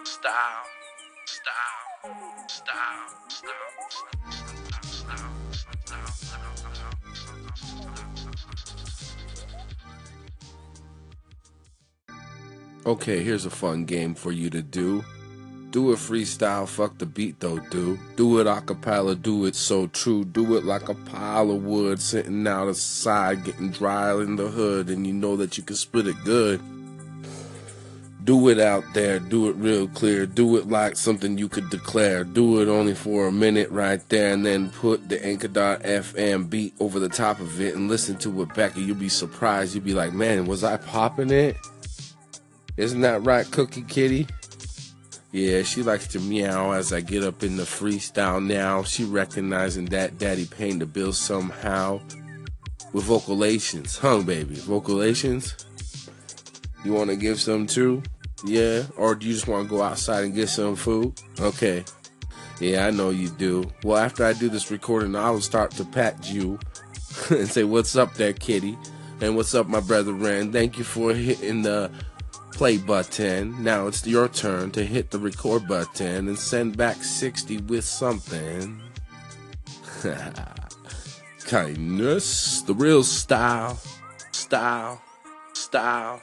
style, style, style, style, Okay, here's a fun game for you to do. Do it freestyle, fuck the beat though, do. Do it acapella, do it so true. Do it like a pile of wood sitting out the side, getting dry in the hood, and you know that you can spit it good. Do it out there, do it real clear, do it like something you could declare. Do it only for a minute right there, and then put the Anchor.fm beat over the top of it and listen to it back, and you'll be surprised. You'll be like, man, was I popping it? Isn't that right, Cookie Kitty? Yeah, she likes to meow as I get up in the freestyle now. She recognizing that Daddy paying the bill somehow. With vocalations, huh, baby? Vocalations? You want to give some too? Yeah? Or do you just want to go outside and get some food? Okay. Yeah, I know you do. Well, after I do this recording, I will start to pat you and say, What's up there, kitty? And what's up, my brother Ren? Thank you for hitting the play button. Now it's your turn to hit the record button and send back 60 with something. Kindness, the real style style style,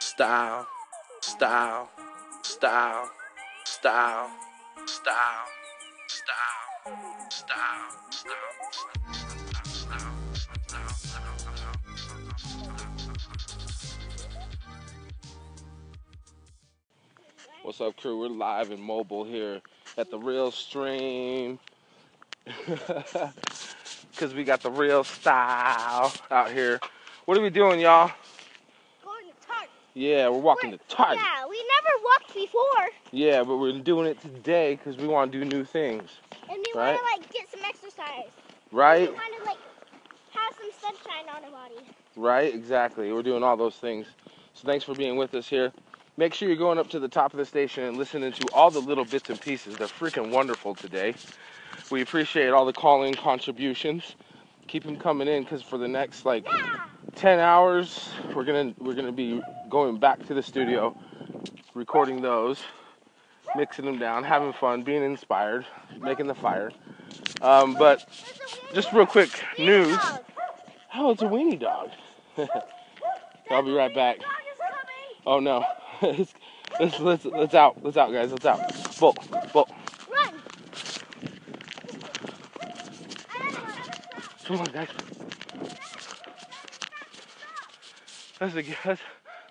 style, style, style, style, style, style, style, style, style, What's up, crew? We're live and mobile here at the Real Stream. Because we got the real style out here. What are we doing, y'all? Going to Target. Yeah, we're walking Wait, to Target. Yeah, we never walked before, Yeah, but we're doing it today because we want to do new things, and we Right. want to like get some exercise. right? We want to like have some sunshine on our body. Right, exactly. We're doing all those things. So thanks for being with us here. Make sure you're going up to the top of the station and listening to all the little bits and pieces. They're freaking wonderful today. We appreciate all the calling contributions. Keep them coming in because for the next like 10 hours, we're gonna we're gonna be going back to the studio, recording those, mixing them down, having fun, being inspired, making the fire. Um, but just real quick news. Oh, it's a weenie dog. I'll be right back. Oh no. Let's, let's let's let's out. Let's out guys. Let's out. Bull. Bull. Run! Come on guys. There's a there's,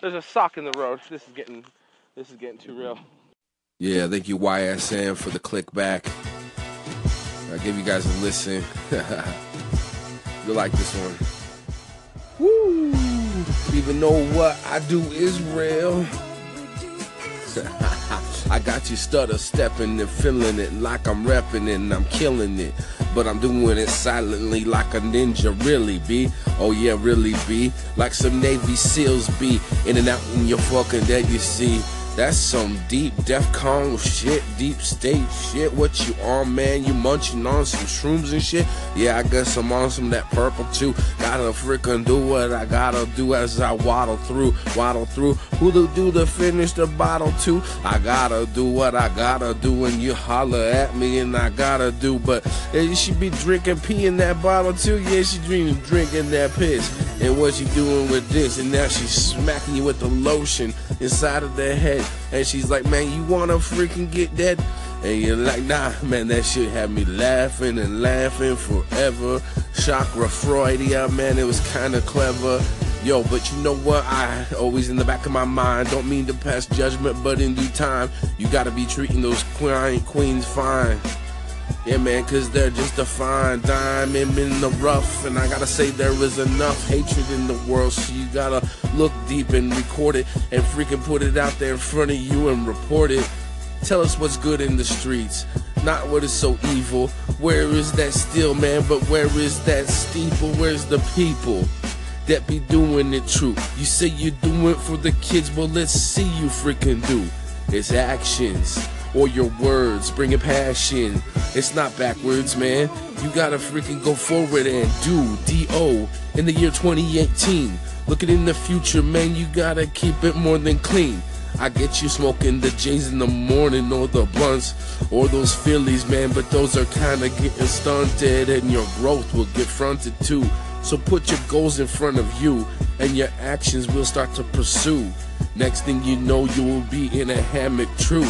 there's a sock in the road. This is getting this is getting too real. Yeah, thank you YSM for the click back. I'll give you guys a listen. You'll like this one. Woo! Even though what I do is real. I got you stutter stepping and feeling it like I'm repping it and I'm killing it. but I'm doing it silently like a ninja, really be. Oh yeah, really be. Like some Navy SEALs be in and out in your fucking dead, you see. That's some deep DEFCON shit, deep state shit. What you on, man? You munching on some shrooms and shit? Yeah, I guess I'm on some that purple too. Gotta freaking do what I gotta do as I waddle through, waddle through. Who to do to finish the bottle too? I gotta do what I gotta do, and you holler at me, and I gotta do. But you should be drinking pee in that bottle too. Yeah, she drinking drinking that piss. And what you doing with this? And now she's smacking you with the lotion inside of the head. And she's like, man, you wanna freaking get that? And you're like, nah, man, that shit had me laughing and laughing forever. Chakra Freudia, man, it was kinda clever. Yo, but you know what? I always in the back of my mind don't mean to pass judgment, but in due time, you gotta be treating those queen, queens fine. Yeah, man, cause they're just a fine diamond in the rough. And I gotta say, there is enough hatred in the world, so you gotta look deep and record it and freaking put it out there in front of you and report it. Tell us what's good in the streets, not what is so evil. Where is that steel, man? But where is that steeple? Where's the people? That be doing it true. You say you do it for the kids, well, let's see you freaking do. It's actions or your words, Bring a passion. It's not backwards, man. You gotta freaking go forward and do D.O. in the year 2018. Looking in the future, man, you gotta keep it more than clean. I get you smoking the J's in the morning or the blunts or those Phillies, man, but those are kinda getting stunted and your growth will get fronted too. So put your goals in front of you and your actions will start to pursue. Next thing you know, you will be in a hammock, true.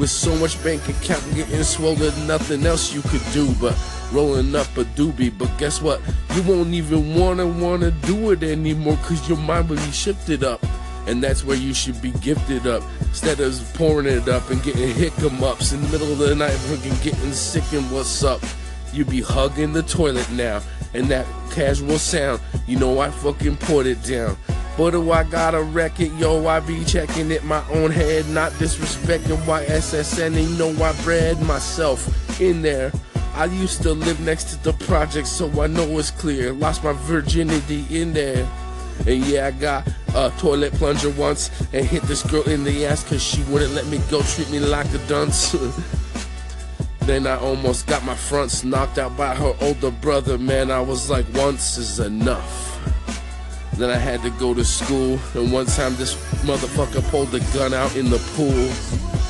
With so much bank account getting swollen, nothing else you could do but rolling up a doobie. But guess what? You won't even wanna wanna do it anymore cause your mind will be shifted up. And that's where you should be gifted up. Instead of pouring it up and getting hiccups in the middle of the night, freaking getting sick and what's up. You be hugging the toilet now, and that casual sound, you know I fucking put it down. But do I gotta wreck it? Yo, I be checking it my own head, not disrespecting why SSN ain't know I bred myself in there. I used to live next to the project, so I know it's clear. Lost my virginity in there. And yeah, I got a toilet plunger once and hit this girl in the ass cause she wouldn't let me go treat me like a dunce. then I almost got my fronts knocked out by her older brother, man. I was like, once is enough. Then I had to go to school, and one time this motherfucker pulled the gun out in the pool.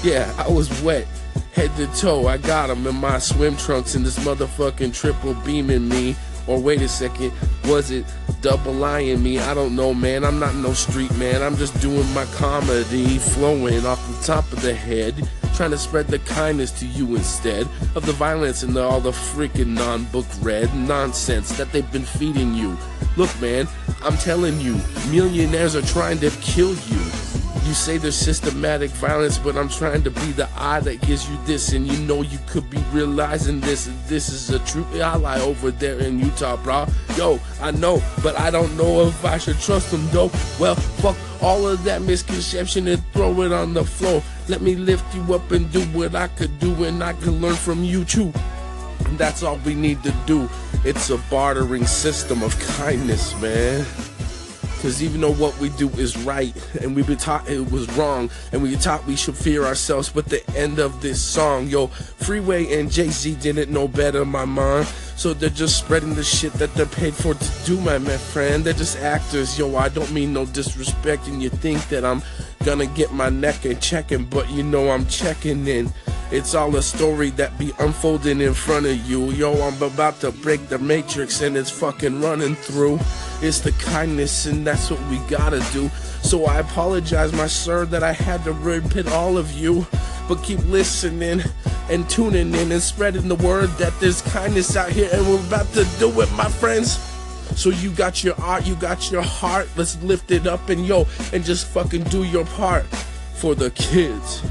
Yeah, I was wet, head to toe. I got him in my swim trunks, and this motherfucking triple beaming me. Or wait a second, was it double eyeing me? I don't know, man. I'm not no street man. I'm just doing my comedy, flowing off the top of the head, trying to spread the kindness to you instead of the violence and the, all the freaking non-book read nonsense that they've been feeding you. Look, man, I'm telling you, millionaires are trying to kill you. You say there's systematic violence, but I'm trying to be the eye that gives you this, and you know you could be realizing this. This is a true ally over there in Utah, bro. Yo, I know, but I don't know if I should trust them, though. Well, fuck all of that misconception and throw it on the floor. Let me lift you up and do what I could do, and I can learn from you too. And that's all we need to do. It's a bartering system of kindness, man. Cause even though what we do is right, and we've been taught it was wrong, and we taught we should fear ourselves, but the end of this song, yo, Freeway and Jay Z didn't know better, my mom. So they're just spreading the shit that they're paid for to do, my man, friend. They're just actors, yo. I don't mean no disrespect, and you think that I'm gonna get my neck and checking, but you know I'm checking in. It's all a story that be unfolding in front of you. Yo, I'm about to break the matrix and it's fucking running through. It's the kindness and that's what we gotta do. So I apologize, my sir, that I had to repeat all of you. But keep listening and tuning in and spreading the word that there's kindness out here and we're about to do it, my friends. So you got your art, you got your heart. Let's lift it up and yo, and just fucking do your part for the kids.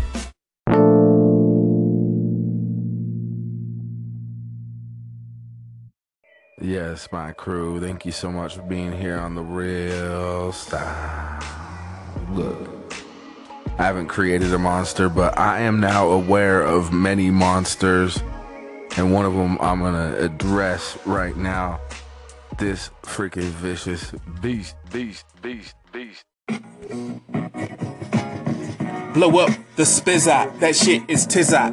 Yes, my crew. Thank you so much for being here on the real style. Look, I haven't created a monster, but I am now aware of many monsters and one of them I'm gonna address right now. This freaking vicious beast, beast, beast, beast. Blow up the spizot. That shit is tizot.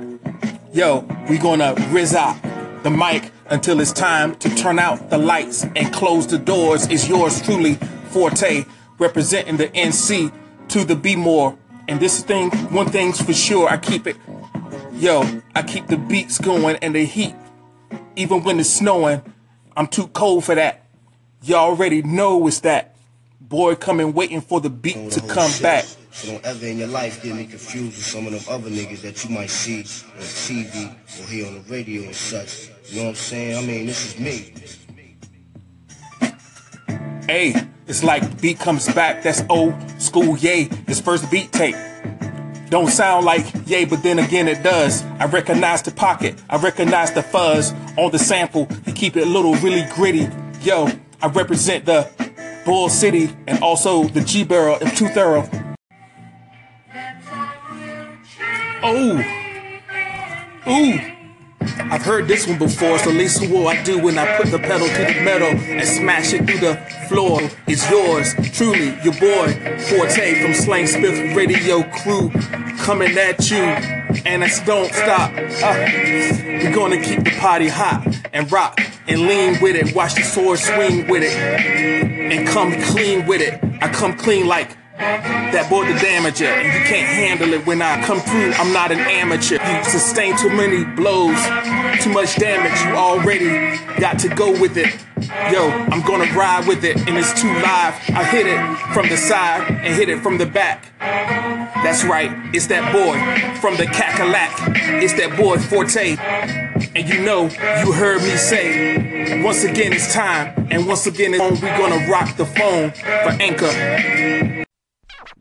Yo, we gonna rizot the mic until it's time to turn out the lights and close the doors. Is yours truly, Forte, representing the NC to the B more. And this thing, one thing's for sure, I keep it. Yo, I keep the beats going and the heat. Even when it's snowing, I'm too cold for that. Y'all already know it's that. Boy coming waiting for the beat to come back. So don't ever in your life get me confused with some of them other niggas that you might see on TV or hear on the radio and such. You know what I'm saying? I mean, this is me. Hey, it's like beat comes back. That's old school yay. His first beat tape. Don't sound like yay, but then again it does. I recognize the pocket. I recognize the fuzz on the sample. You keep it a little really gritty. Yo, I represent the Bull City and also the G Barrel and Too Thorough. Oh, ooh. I've heard this one before, so least what I do when I put the pedal to the metal and smash it through the floor is yours, truly, your boy, Forte from Slang Smith Radio Crew, coming at you, and it's don't stop. Uh, we're gonna keep the party hot and rock and lean with it, watch the sword swing with it, and come clean with it. I come clean like that boy the damager, and you can't handle it when I come through. I'm not an amateur. You sustain too many blows, too much damage. You already got to go with it. Yo, I'm gonna ride with it, and it's too live. I hit it from the side and hit it from the back. That's right, it's that boy from the cackalack. It's that boy Forte. And you know, you heard me say, once again it's time, and once again it's on, we gonna rock the phone for Anchor.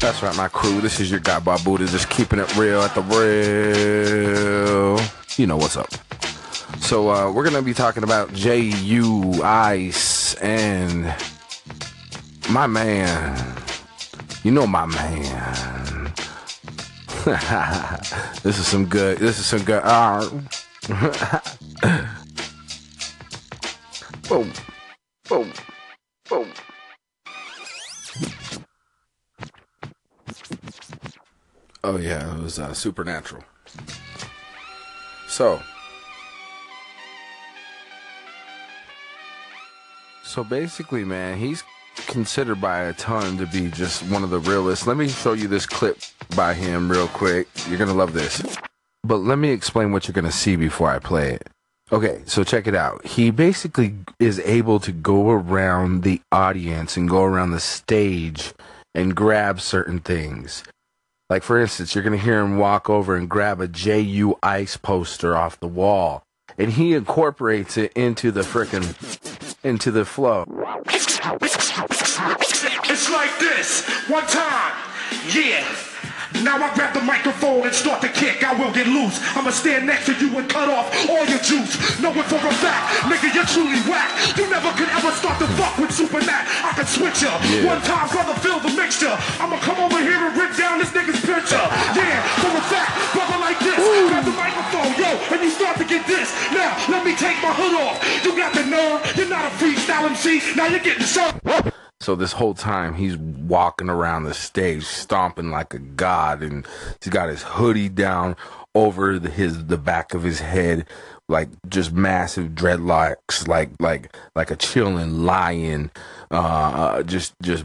That's right, my crew. This is your guy Babuda, just keeping it real at the real. You know what's up. So uh, we're gonna be talking about J.U. Ice and my man. You know my man. this is some good. This is some good. Uh, boom, boom, boom. Oh yeah, it was uh, supernatural. So, so basically, man, he's considered by a ton to be just one of the realest. Let me show you this clip by him real quick. You're gonna love this. But let me explain what you're gonna see before I play it. Okay, so check it out. He basically is able to go around the audience and go around the stage and grab certain things. Like for instance, you're gonna hear him walk over and grab a JU Ice poster off the wall, and he incorporates it into the frickin' into the flow. It's like this. One time. Yeah. Now I grab the microphone and start to kick. I will get loose. I'ma stand next to you and cut off all your juice. Know it for a fact, nigga, you're truly whack. You never could ever start to fuck with Superman. I can switch ya. Yeah. One time, brother, feel the mixture. I'ma Now, let me take my hood off. You got the nerve. You're not a freestyle MC. Now you're getting served. So this whole time he's walking around the stage stomping like a god and he's got his hoodie down over the, his the back of his head like just massive dreadlocks like like like a chilling lion uh just just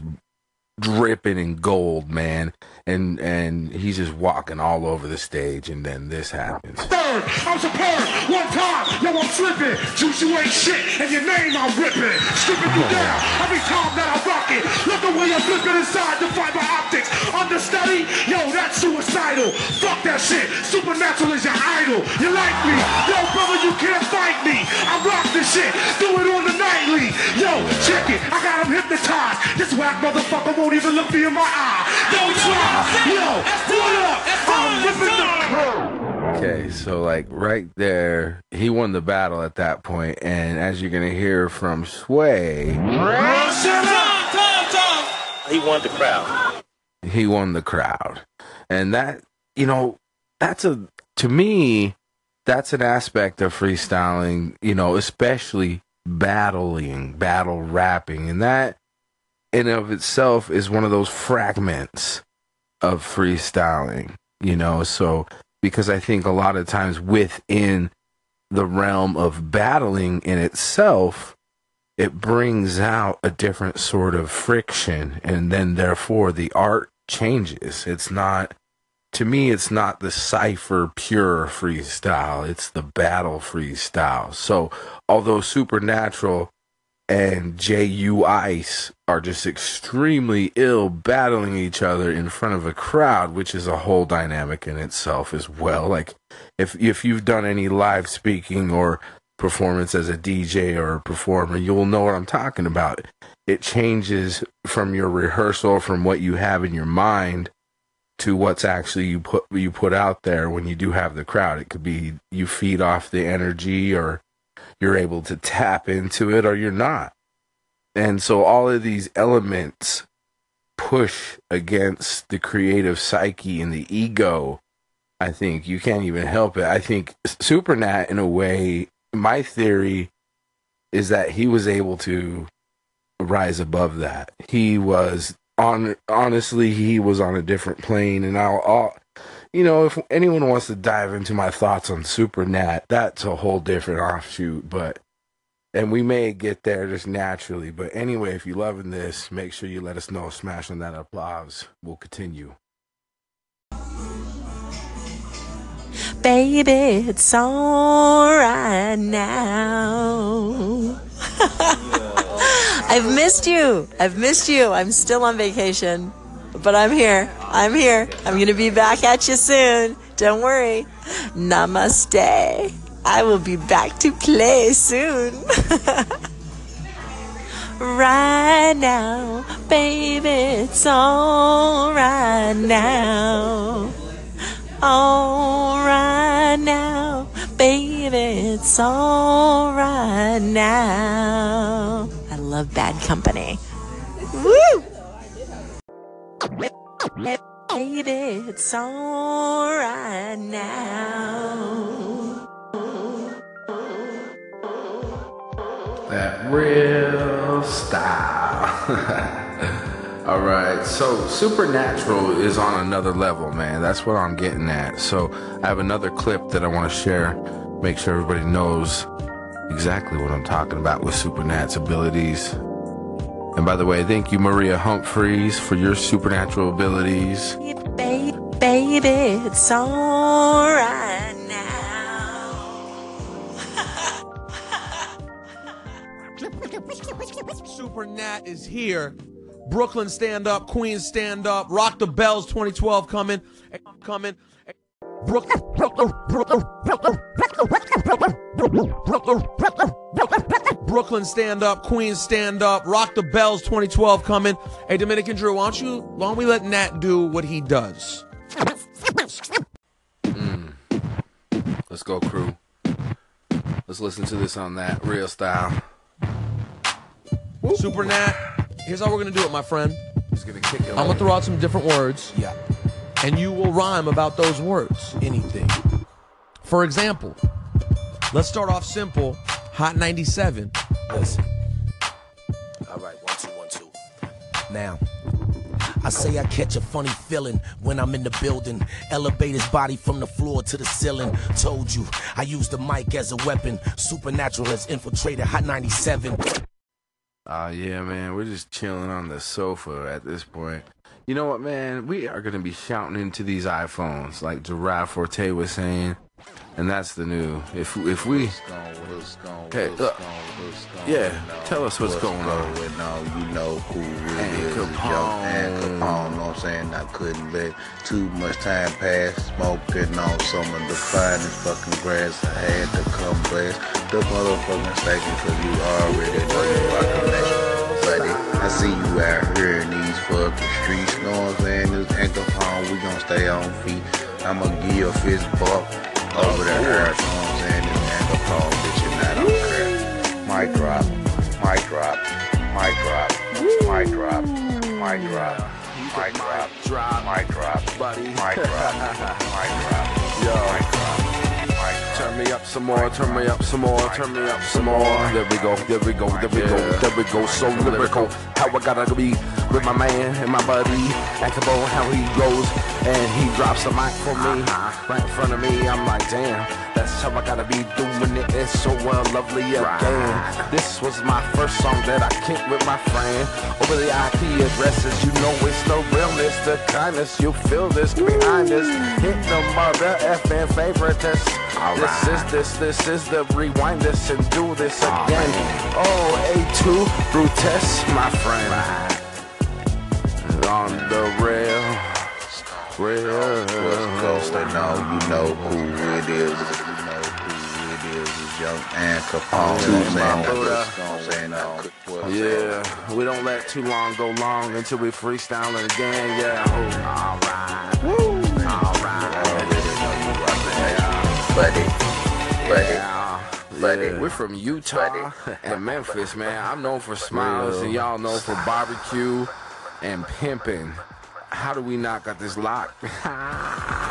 dripping in gold man and and he's just walking all over the stage and then this happens Bird, I'm superb. One time, yo, I'm flipping. Juice, you ain't shit, and your name I'm ripping. Stripping you down every time that I rock it. Look the way I'm flipping inside the fiber optics. Understudy? Yo, that's suicidal. Fuck that shit. Supernatural is your idol. You like me? Yo, brother, you can't fight me. I rock this shit. Do it on the nightly. Yo, check it. I got him hypnotized. This whack motherfucker won't even look me in my eye. Don't try. Yo, what up? I'm ripping the. Okay, so like right there, he won the battle at that point, and as you're gonna hear from Sway, He won the crowd. he won the crowd, and that you know that's a to me that's an aspect of freestyling, you know, especially battling, battle rapping, and that in of itself is one of those fragments of freestyling, you know. So because I think a lot of times within the realm of battling in itself, it brings out a different sort of friction, and then therefore the art changes. It's not, to me, it's not the cipher pure freestyle, it's the battle freestyle. So, although Supernatural and J.U. Ice are just extremely ill battling each other in front of a crowd, which is a whole dynamic in itself as well. Like if if you've done any live speaking or performance as a DJ or a performer, you'll know what I'm talking about. It changes from your rehearsal, from what you have in your mind to what's actually you put you put out there when you do have the crowd. It could be you feed off the energy or you're able to tap into it or you're not. And so all of these elements push against the creative psyche and the ego. I think you can't even help it. I think Supernat, in a way, my theory is that he was able to rise above that. He was on, honestly, he was on a different plane. And I'll, I'll you know, if anyone wants to dive into my thoughts on Supernat, that's a whole different offshoot. But and we may get there just naturally. But anyway, if you're loving this, make sure you let us know. Smash on that applause. We'll continue. Baby, it's alright now. I've missed you. I've missed you. I'm still on vacation, but I'm here. I'm here. I'm going to be back at you soon. Don't worry. Namaste. I will be back to play soon. right now, baby, it's alright now. Alright now, baby, it's alright now. I love bad company. Woo! Baby, it's alright now. That real style. All right, so Supernatural is on another level, man. That's what I'm getting at. So I have another clip that I want to share. Make sure everybody knows exactly what I'm talking about with Supernat's abilities. And by the way, thank you, Maria Humphreys, for your supernatural abilities. Baby, baby, it's alright now. Supernat is here. Brooklyn stand up, Queens stand up, Rock the Bells 2012 coming, coming. Brooklyn, Brooklyn stand up, Queens stand up, Rock the Bells 2012 coming. Hey, Dominican Drew, why don't you, why don't we let Nat do what he does? Mm. Let's go, crew. Let's listen to this on that real style. Super Nat, here's how we're gonna do it, my friend. Gonna kick it. I'm gonna throw out some different words. Yeah. And you will rhyme about those words. Anything. For example, let's start off simple. Hot 97. Listen. All right, one, two, one, two. Now. I say I catch a funny feeling when I'm in the building. Elevate his body from the floor to the ceiling. Told you, I use the mic as a weapon. Supernatural has infiltrated Hot 97. Oh yeah, man. We're just chilling on the sofa at this point. You know what, man? We are gonna be shouting into these iPhones, like Gerard Forte was saying. And that's the new. If if we, hey, look, yeah, tell us what's going on. Going on, you know who And is. Capone. and Capone, know what I'm saying? I couldn't let too much time pass. Smoking on some of the finest fucking grass. I had to come blast the motherfucking station cause you already know you rockin' that Buddy, I see you out here in these fucking streets, know what I'm saying? This and Capone, we gon' stay on feet. I'ma give you a fist bump over the earth, know what I'm saying? This and Capone, bitch, and I don't care. Mic drop, mic drop, mic drop, mic drop, mic drop, mic drop, mic drop, buddy, mic drop, mic drop, mic drop, mic drop. Turn me up some more, turn me up some more, turn me up some more. There we go, there we go, there we go, there we go. So lyrical, how I gotta be with my man and my buddy. Actable, how he goes and he drops the mic for me uh-huh. right in front of me. I'm like, damn, that's how I gotta be doing it. It's so well lovely again. This was my first song that I kicked with my friend over the IP addresses. You know it's the realness, the kindness. You feel this behind us. Hit the mother FN favorite. This, this is this, this is the rewind this and do this again. Oh, A2 Brutes, my friend. On the rail, rail. West Coast, they know you know who it is. You know who it is. It's Young and Capone. You know what I'm saying? I'm saying. Uh, I could- well, Yeah, we don't let too long go long until we freestyling again. Yeah, oh, alright. Woo! Buddy, buddy, Yeah. buddy. We're from Utah and Memphis, man. I'm known for smiles, and y'all known for barbecue and pimping. How do we not got this locked? Hi.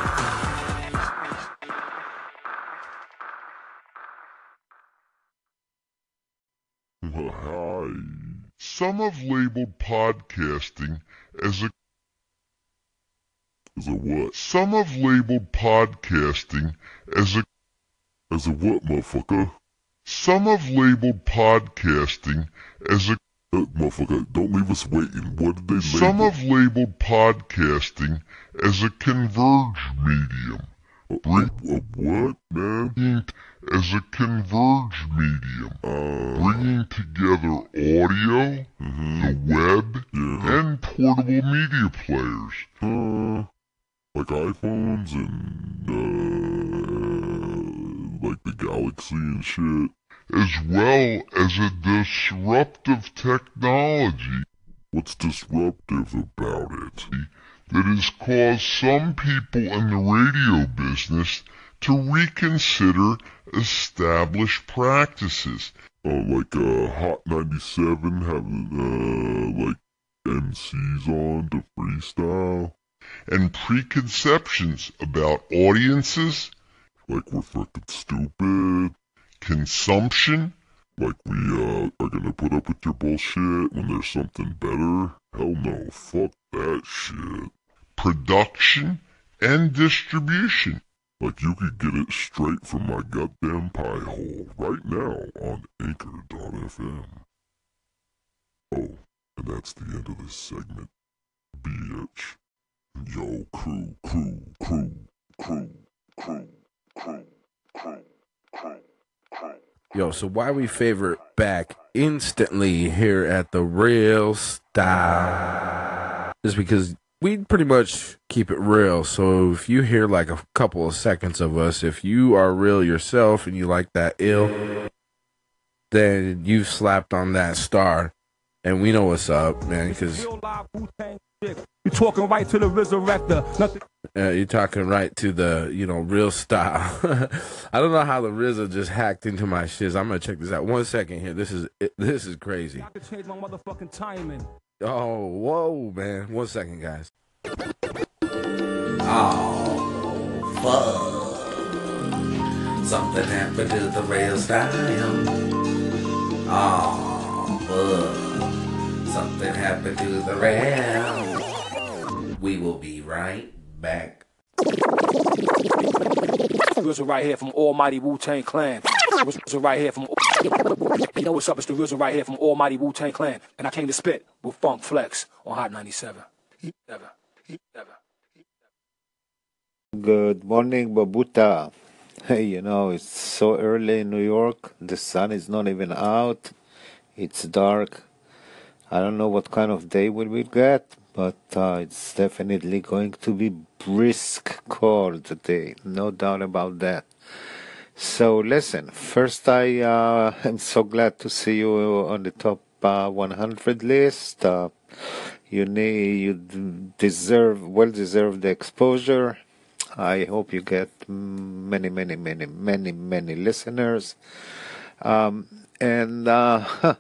Some have labeled podcasting as a as a what? Some have labeled podcasting as a as a what, motherfucker? Some have labeled podcasting as a uh, motherfucker. Don't leave us waiting. What did they label? Some have labeled podcasting as a converged medium. A, a what, man? As a converged medium, bringing together audio, the web, and portable media players. like iPhones and uh, Galaxy and shit, as well as a disruptive technology. What's disruptive about it? That has caused some people in the radio business to reconsider established practices. Uh, like uh, Hot 97 having uh, like MCs on to freestyle and preconceptions about audiences, like we're fucking stupid, consumption, like we uh, are gonna put up with your bullshit when there's something better. Hell no, fuck that shit. Production and distribution. Like you could get it straight from my goddamn pie hole right now on Anchor.fm. Oh, and that's the end of this segment. Bitch. Yo, crew, crew, crew, crew, crew, Yo, so why we favorite back instantly here at the real style is because we pretty much keep it real. So if you hear like a couple of seconds of us, if you are real yourself and you like that ill, then you've slapped on that star. And we know what's up, man, because You talking right to the resurrector. Nothing. Uh, you're talking right to the, you know, real style. I don't know how the RZA just hacked into my shiz. I'm gonna check this out. One second here. This is this is crazy. I could change my motherfucking timing. Oh, whoa, man. One second, guys. Oh, fuck. Something happened to the real style. Oh, fuck. Something happened to the real. We will be right back. RZA right here from Almighty Wu Tang Clan. RZA right here from. You know what's up? It's the RZA right here from Almighty Wu Tang Clan, and I came to spit with Funk Flex on Hot 97. Never, never. Good morning, Babuda. Hey, you know, it's so early in New York. The sun is not even out. It's dark. I don't know what kind of day we will get, but uh, it's definitely going to be brisk cold today. No doubt about that. So listen, first I uh, am so glad to see you on the top uh, 100 list. Uh, you need, you deserve, well deserve the exposure. I hope you get many, many, many, many, many listeners. Um, and uh,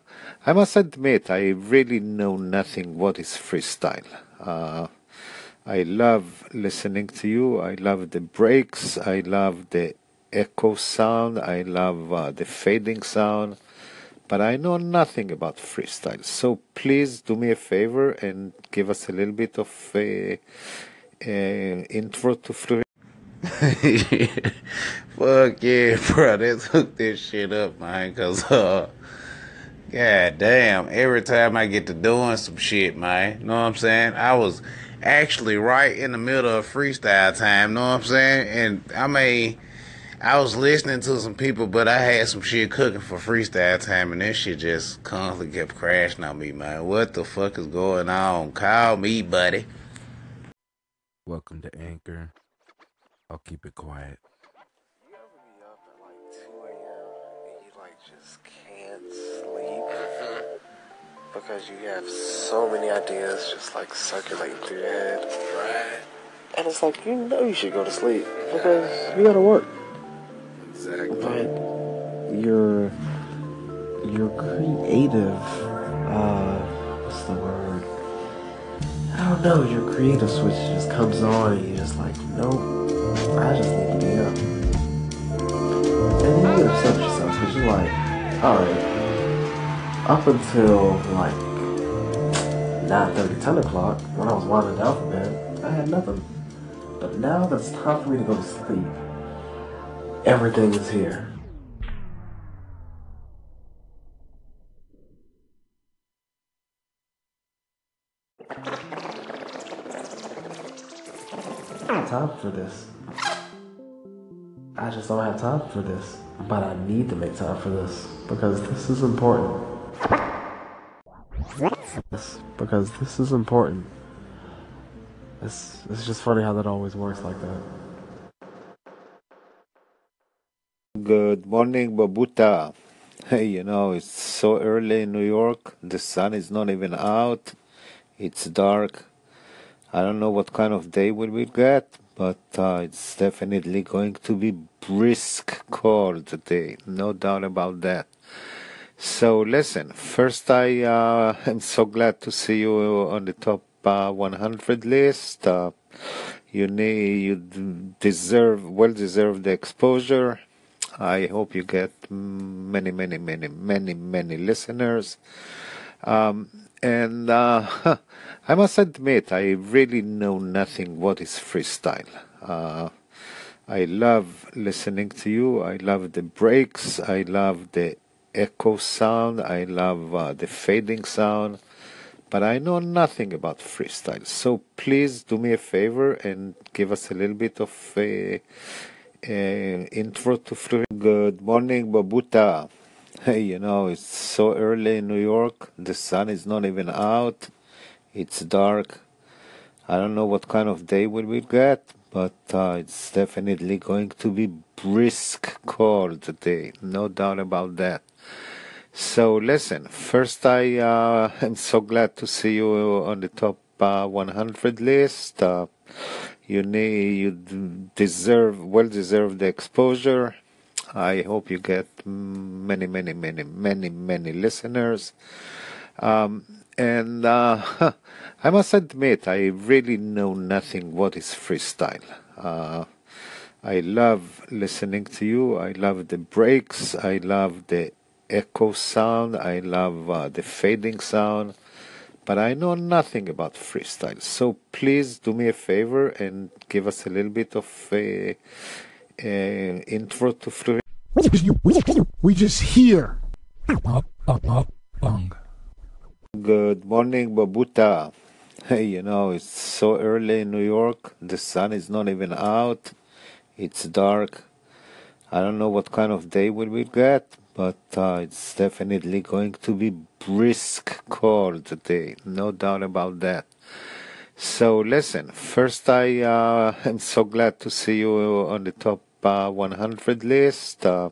I must admit, I really know nothing what is freestyle. Uh, I love listening to you. I love the breaks. I love the echo sound. I love uh, the fading sound. But I know nothing about freestyle. So please do me a favor and give us a little bit of intro to freestyle. Fuck yeah, bro. They took this shit up, man. Cause, uh, god damn, every time I get to doing some shit, man. Know what I'm saying? I was actually right in the middle of freestyle time. Know what I'm saying? And I mean, I was listening to some people, but I had some shit cooking for freestyle time, and this shit just constantly kept crashing on me, man. What the fuck is going on? Call me, buddy. Welcome to Anchor. I'll keep it quiet. Because you have so many ideas just like circulating through your head. Right. And it's like you know you should go to sleep because you gotta work. Exactly. But you're you're creative. Uh, what's the word? I don't know. Your creative switch just comes on, and you're just like, nope. I just need to be up. And then you get upset with yourself because you're like, all right. Up until like 9:30, 10 o'clock, when I was winding down for bed, I had nothing. But now that it's time for me to go to sleep, everything is here. Time for this. I just don't have time for this. But I need to make time for this because this is important. Because this is important. It's, it's just funny how that always works like that. Good morning, Babuda. Hey, you know, it's so early in New York. The sun is not even out. It's dark. I don't know what kind of day we will get, but uh, it's definitely going to be brisk cold today. No doubt about that. So listen, first I uh, am so glad to see you on the top uh, 100 list. Uh, you need, you deserve, well deserve the exposure. I hope you get many, many, many, many, many listeners. Um, and uh, I must admit, I really know nothing what is freestyle. Uh, I love listening to you. I love the breaks. I love the echo sound. I love uh, the fading sound. But I know nothing about freestyle. So please do me a favor and give us a little bit of intro to freestyle. Good morning, Babuda. Hey, you know, it's so early in New York. The sun is not even out. It's dark. I don't know what kind of day we will get, but uh, it's definitely going to be brisk cold today. No doubt about that. So listen, first I uh, am so glad to see you on the top uh, 100 list. Uh, you need, you deserve, well deserve the exposure. I hope you get many, many, many, many, many listeners. Um, and uh, I must admit, I really know nothing what is freestyle. Uh, I love listening to you. I love the breaks. I love the echo sound. I love uh, the fading sound. But I know nothing about freestyle. So please do me a favor and give us a little bit of a, a intro to freestyle. We just here. Good morning, Babuda. Hey, you know, it's so early in New York. The sun is not even out. It's dark. I don't know what kind of day we will get, but uh, it's definitely going to be brisk cold today, no doubt about that. So listen, first I uh, am so glad to see you on the top uh, 100 list. Uh,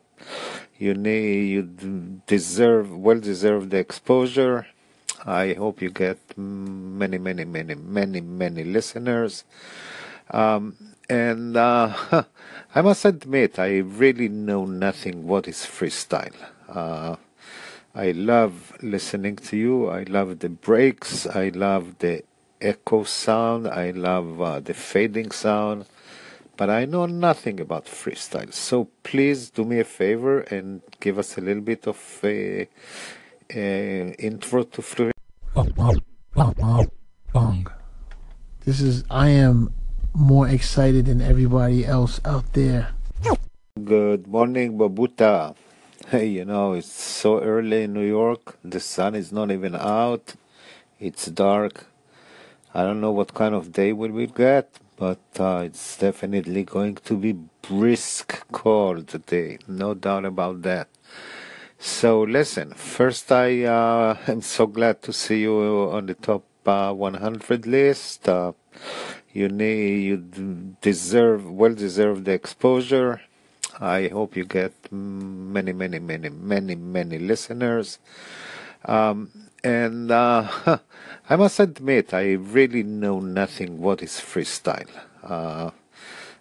you need, you deserve, well deserve the exposure. I hope you get many, many, many, many, many listeners. Um, and uh, I must admit, I really know nothing what is freestyle. Uh, I love listening to you. I love the breaks. I love the echo sound. I love uh, the fading sound. But I know nothing about freestyle. So please do me a favor and give us a little bit of intro to freestyle. This is I am more excited than everybody else out there. Good morning, Babuda. Hey, you know, it's so early in New York. The sun is not even out. It's dark. I don't know what kind of day we will get, but uh, it's definitely going to be brisk cold today. No doubt about that. So listen, first I uh, am so glad to see you on the top uh, 100 list. Uh, you need, you deserve, well deserve the exposure. I hope you get many, many, many, many, many listeners. Um, and uh, I must admit, I really know nothing what is freestyle. Uh,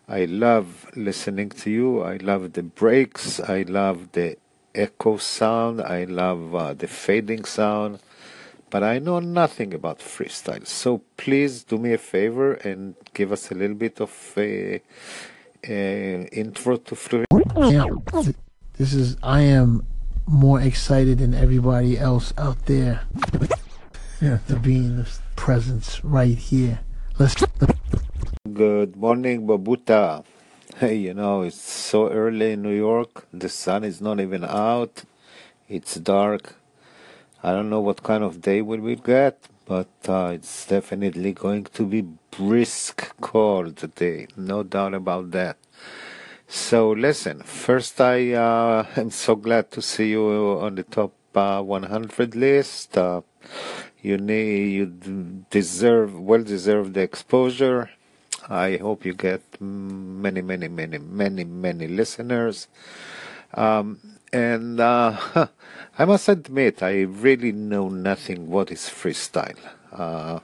I love listening to you. I love the breaks. I love the echo sound. I love uh, the fading sound. But I know nothing about freestyle. So please do me a favor and give us a little bit of a, a intro to freestyle. This is I am more excited than everybody else out there yeah, to be in this presence right here. Let's Good morning, Babuda. Hey, you know, it's so early in New York. The sun is not even out. It's dark. I don't know what kind of day we will get, but uh, it's definitely going to be brisk cold today. No doubt about that. So listen, first I uh, am so glad to see you on the top uh, 100 list. Uh, you need, you deserve, well deserve the exposure. I hope you get many, many, many, many, many listeners. Um, and uh, I must admit, I really know nothing what is freestyle. Uh,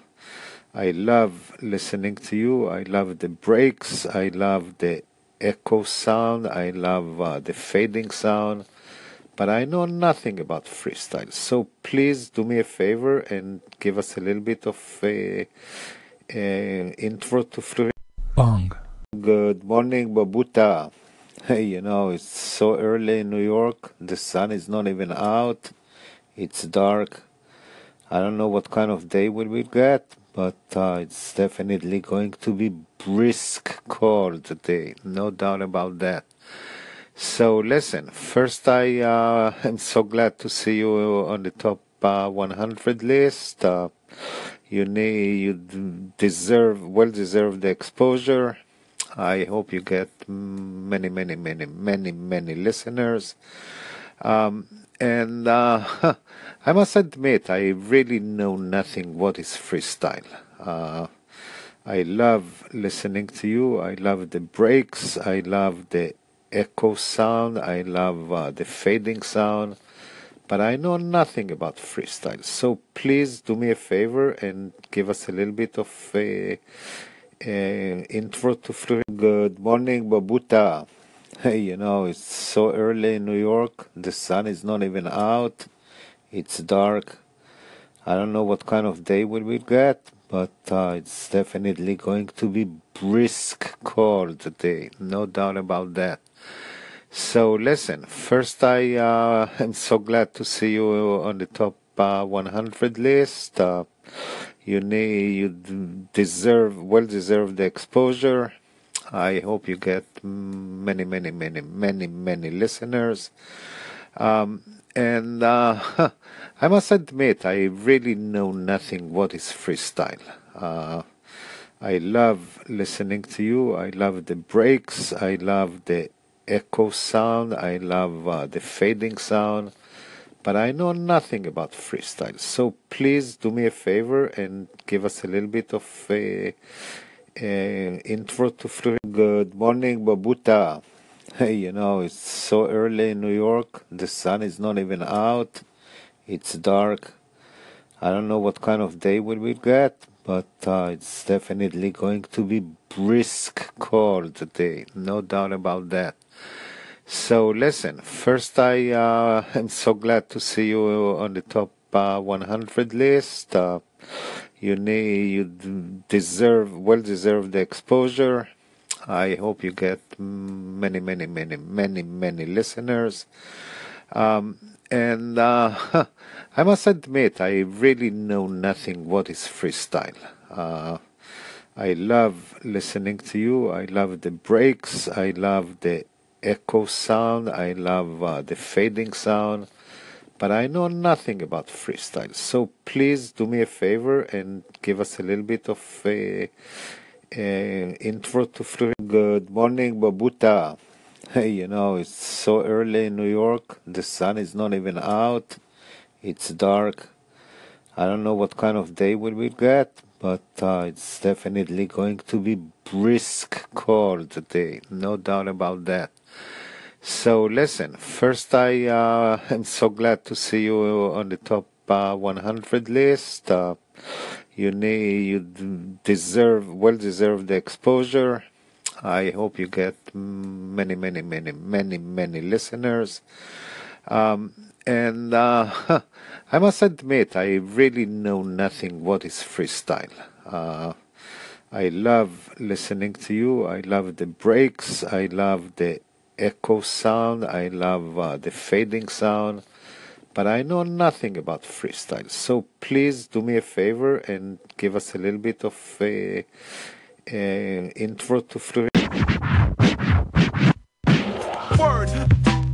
I love listening to you. I love the breaks. I love the echo sound. I love uh, the fading sound. But I know nothing about freestyle. So please do me a favor and give us a little bit of a, a intro to freestyle. Bong. Good morning, Babuda. Hey, you know, it's so early in New York. The sun is not even out. It's dark. I don't know what kind of day we will get, but uh, it's definitely going to be brisk cold today. No doubt about that. So listen, first I uh, am so glad to see you on the top uh, 100 list. Uh, you need, you deserve, well deserve the exposure. I hope you get many, many, many, many, many listeners. Um, and uh, I must admit, I really know nothing what is freestyle. Uh, I love listening to you. I love the breaks. I love the echo sound. I love uh, the fading sound. But I know nothing about freestyle. So please do me a favor and give us a little bit of a intro to free. Good morning, Babuda. Hey, you know, it's so early in New York. The sun is not even out. It's dark. I don't know what kind of day we will get, but uh, it's definitely going to be brisk cold today. No doubt about that. So listen, first I uh, am so glad to see you on the top uh, 100 list. Uh, you need, you deserve, well deserve the exposure. I hope you get many, many, many, many, many listeners. Um, and uh, I must admit, I really know nothing what is freestyle. Uh, I love listening to you. I love the breaks. I love the echo sound. I love uh, the fading sound. But I know nothing about freestyle. So please do me a favor and give us a little bit of a, a intro to freestyle. Good morning, Babuda. Hey, you know, it's so early in New York. The sun is not even out. It's dark. I don't know what kind of day will we get, but uh, it's definitely going to be brisk cold today. No doubt about that. So listen, first I uh, am so glad to see you on the top uh, 100 list. Uh, you need, you deserve, well deserve the exposure. I hope you get many, many, many, many, many listeners. Um, and uh, I must admit, I really know nothing what is freestyle. Uh, I love listening to you. I love the breaks. I love the echo sound. I love uh, the fading sound. But I know nothing about freestyle. So please do me a favor and give us a little bit of intro to freestyle. Good morning, Babuda. Hey, you know, it's so early in New York. The sun is not even out. It's dark. I don't know what kind of day will we get, but uh, it's definitely going to be brisk cold today. No doubt about that. So listen, first I uh, am so glad to see you on the top uh, 100 list. Uh, you need, you deserve, well deserve the exposure. I hope you get many, many, many, many, many listeners. Um, and uh, I must admit, I really know nothing what is freestyle. Uh, I love listening to you. I love the breaks. I love the echo sound. I love uh, the fading sound. But I know nothing about freestyle. So please do me a favor and give us a little bit of a, a intro to freestyle. Word,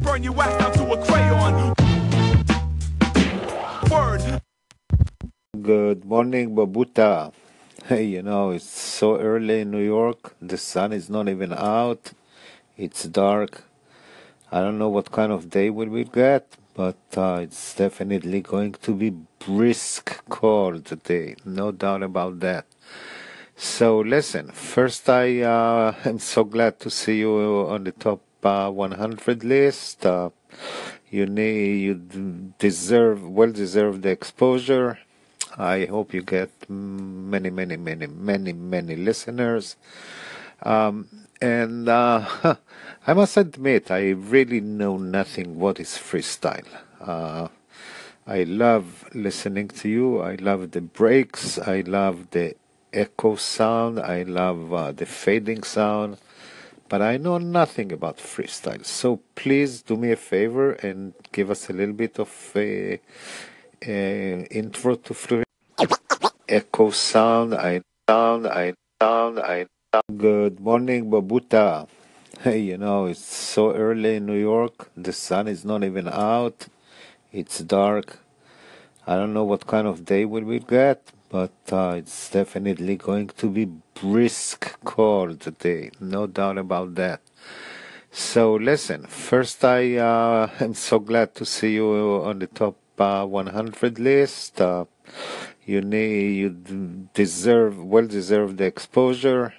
burn your down to a crayon. Word. Good morning, Babuda. Hey, you know, it's so early in New York. The sun is not even out. It's dark. I don't know what kind of day we will get, but uh, it's definitely going to be brisk cold today. No doubt about that. So listen, first I uh, am so glad to see you on the top uh, 100 list. Uh, you need, you deserve, well deserve the exposure. I hope you get many, many, many, many, many listeners. Um, and uh, I must admit, I really know nothing what is freestyle. Uh, I love listening to you. I love the breaks. I love the echo sound. I love uh, the fading sound. But I know nothing about freestyle. So please do me a favor and give us a little bit of intro to freestyle. Echo sound. I sound. I sound. I. Good morning, Babuda. Hey, you know, it's so early in New York. The sun is not even out. It's dark. I don't know what kind of day will we get, but uh, it's definitely going to be brisk cold today. No doubt about that. So listen, first I uh, am so glad to see you on the top uh, 100 list. Uh, you need, you deserve, well deserve the exposure.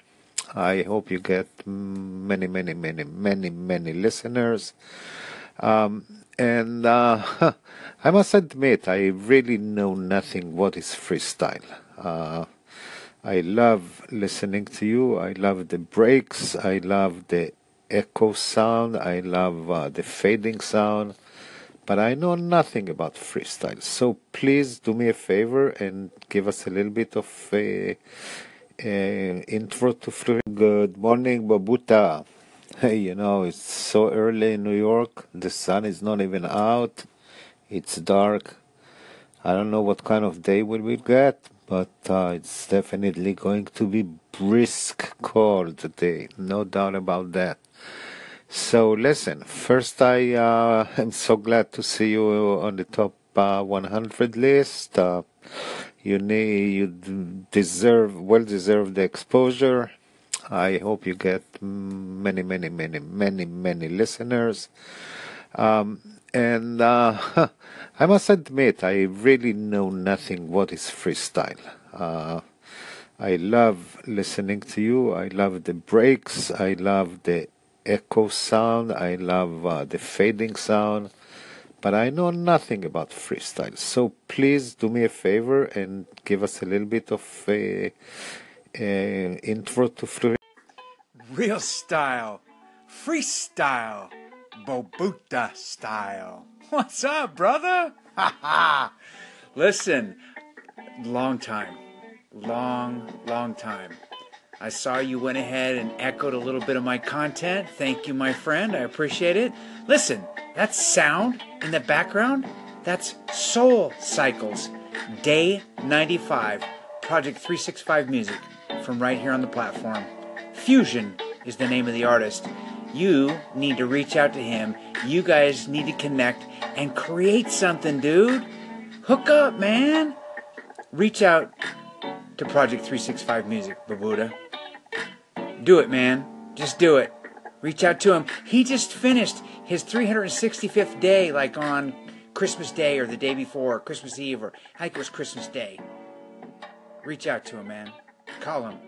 I hope you get many, many, many, many, many listeners. Um, and uh, I must admit, I really know nothing what is freestyle. Uh, I love listening to you. I love the breaks. I love the echo sound. I love uh, the fading sound. But I know nothing about freestyle. So please do me a favor and give us a little bit of a intro to free. Good morning, Babuda. Hey, you know, it's so early in New York. The sun is not even out. It's dark. I don't know what kind of day will we get, but uh, it's definitely going to be brisk cold today. No doubt about that. So listen, first I uh, am so glad to see you on the top uh, 100 list. You need, you deserve, well deserve the exposure. I hope you get many, many, many, many, many listeners. Um, and uh, I must admit, I really know nothing what is freestyle. Uh, I love listening to you. I love the breaks. I love the echo sound. I love uh, the fading sound. But I know nothing about freestyle. So please do me a favor and give us a little bit of intro to freestyle. Real style. Freestyle. Babuda style. What's up, brother? Ha ha. Listen, long time. Long, long time. I saw you went ahead and echoed a little bit of my content. Thank you, my friend. I appreciate it. Listen, that sound in the background, that's Soul Cycles, Day 95, Project 365 Music, from right here on the platform. Fusion is the name of the artist. You need to reach out to him. You guys need to connect and create something, dude. Hook up, man. Reach out to Project 365 Music, Babuda. Do it, man. Just do it. Reach out to him. He just finished his 365th day, like on Christmas Day or the day before, Christmas Eve, or I think it was Christmas Day. Reach out to him, man. Call him.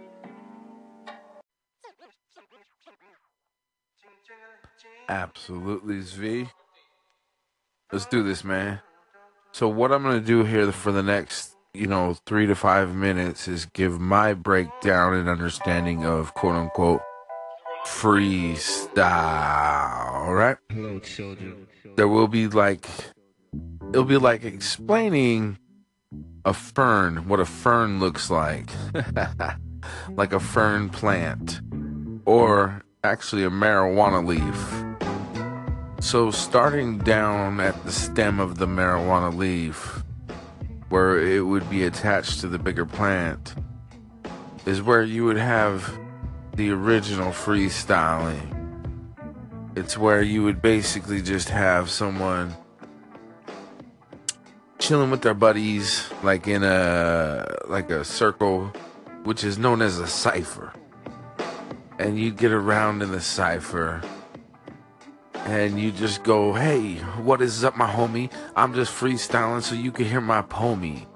Absolutely, Zv. Let's do this, man. So what I'm gonna do here for the next, you know, three to five minutes is give my breakdown and understanding of quote unquote freestyle. All right. Hello, children. There will be like, it'll be like explaining a fern, what a fern looks like, like a fern plant, or actually a marijuana leaf. So, starting down at the stem of the marijuana leaf, where it would be attached to the bigger plant, is where you would have the original freestyling. It's where you would basically just have someone chilling with their buddies, like in a like a circle, which is known as a cipher. And you'd get around in the cipher and you just go, hey, what is up, my homie? I'm just freestyling so you can hear my pomie.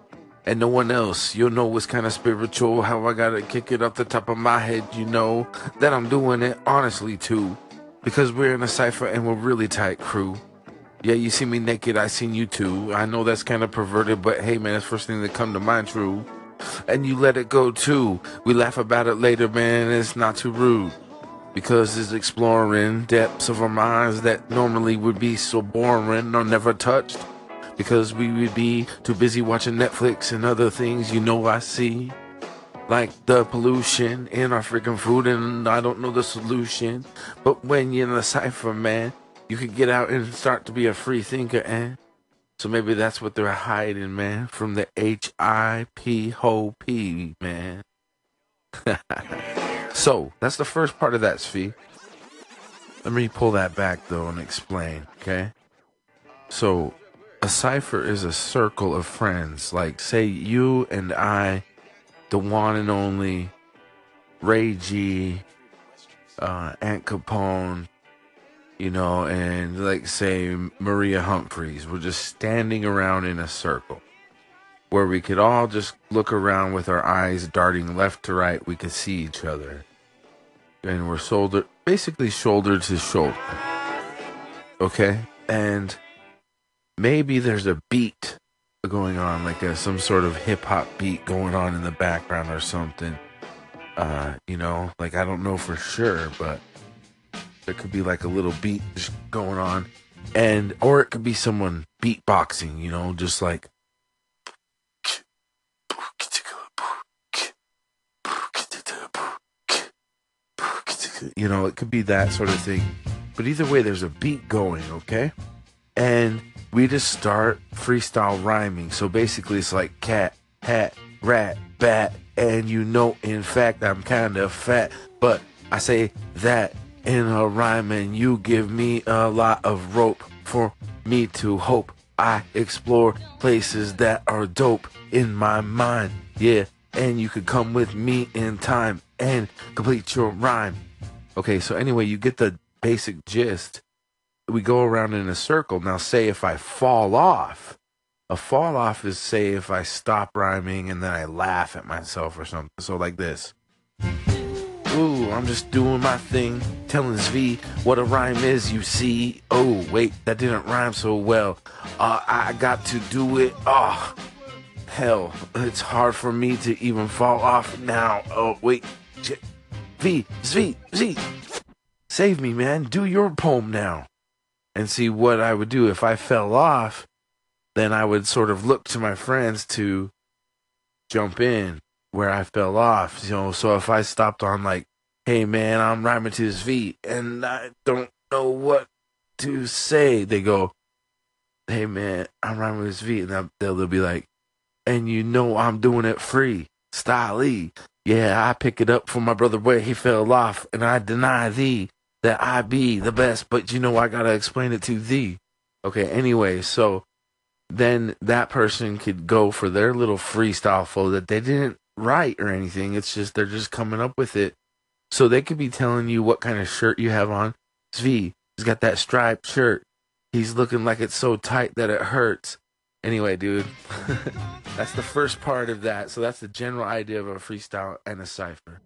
And no one else, you'll know what's kind of spiritual, how I gotta kick it off the top of my head, you know, that I'm doing it honestly too. Because we're in a cipher and we're really tight crew. Yeah, you see me naked, I seen you too. I know that's kind of perverted, but hey man, it's first thing that come to mind, true. And you let it go too. We laugh about it later, man, it's not too rude because it's exploring depths of our minds that normally would be so boring or never touched because we would be too busy watching Netflix and other things you know I see. Like the pollution in our freaking food, and I don't know the solution. But when you're in the cipher, man, you could get out and start to be a free thinker, and so maybe that's what they're hiding, man, from the H I P Ho P, man. So that's the first part of that, Zvi. Let me pull that back though and explain, okay? So a cipher is a circle of friends. Like say you and I, the one and only Ray G, uh, Aunt Capone, you know, and like say Maria Humphreys. We're just standing around in a circle where we could all just look around with our eyes darting left to right. We could see each other. And we're shoulder, basically shoulder to shoulder. Okay? And maybe there's a beat going on, like a, some sort of hip hop beat going on in the background or something. Uh, you know, like I don't know for sure, but there could be like a little beat just going on. And, or it could be someone beatboxing, you know, just like you know, it could be that sort of thing. But either way, there's a beat going, okay? And we just start freestyle rhyming. So basically, it's like cat, hat, rat, bat. And you know, in fact, I'm kind of fat. But I say that in a rhyme, and you give me a lot of rope for me to hope. I explore places that are dope in my mind. Yeah, and you could come with me in time and complete your rhyme. Okay, so anyway, you get the basic gist. We go around in a circle. Now, say if I fall off, a fall off is say if I stop rhyming and then I laugh at myself or something. So, like this. Ooh, I'm just doing my thing, telling Zvi what a rhyme is, you see. Oh, wait, that didn't rhyme so well. Uh, I got to do it. Oh, hell, it's hard for me to even fall off now. Oh, wait. V, Zvi, Z, save me, man. Do your poem now. And see what I would do if I fell off, then I would sort of look to my friends to jump in where I fell off. You know, so if I stopped on like, "Hey man, I'm rhyming to his feet and I don't know what to say," they go, "Hey man, I'm rhyming to his feet," and they'll, they'll be like, "And you know I'm doing it free, style Yeah, I pick it up from my brother where he fell off, and I deny thee that I be the best, but you know I gotta explain it to thee. Okay, anyway, so then that person could go for their little freestyle flow that they didn't write or anything. It's just they're just coming up with it. So they could be telling you what kind of shirt you have on. Zvi, he's got that striped shirt. He's looking like it's so tight that it hurts. Anyway, dude, that's the first part of that. So that's the general idea of a freestyle and a cipher.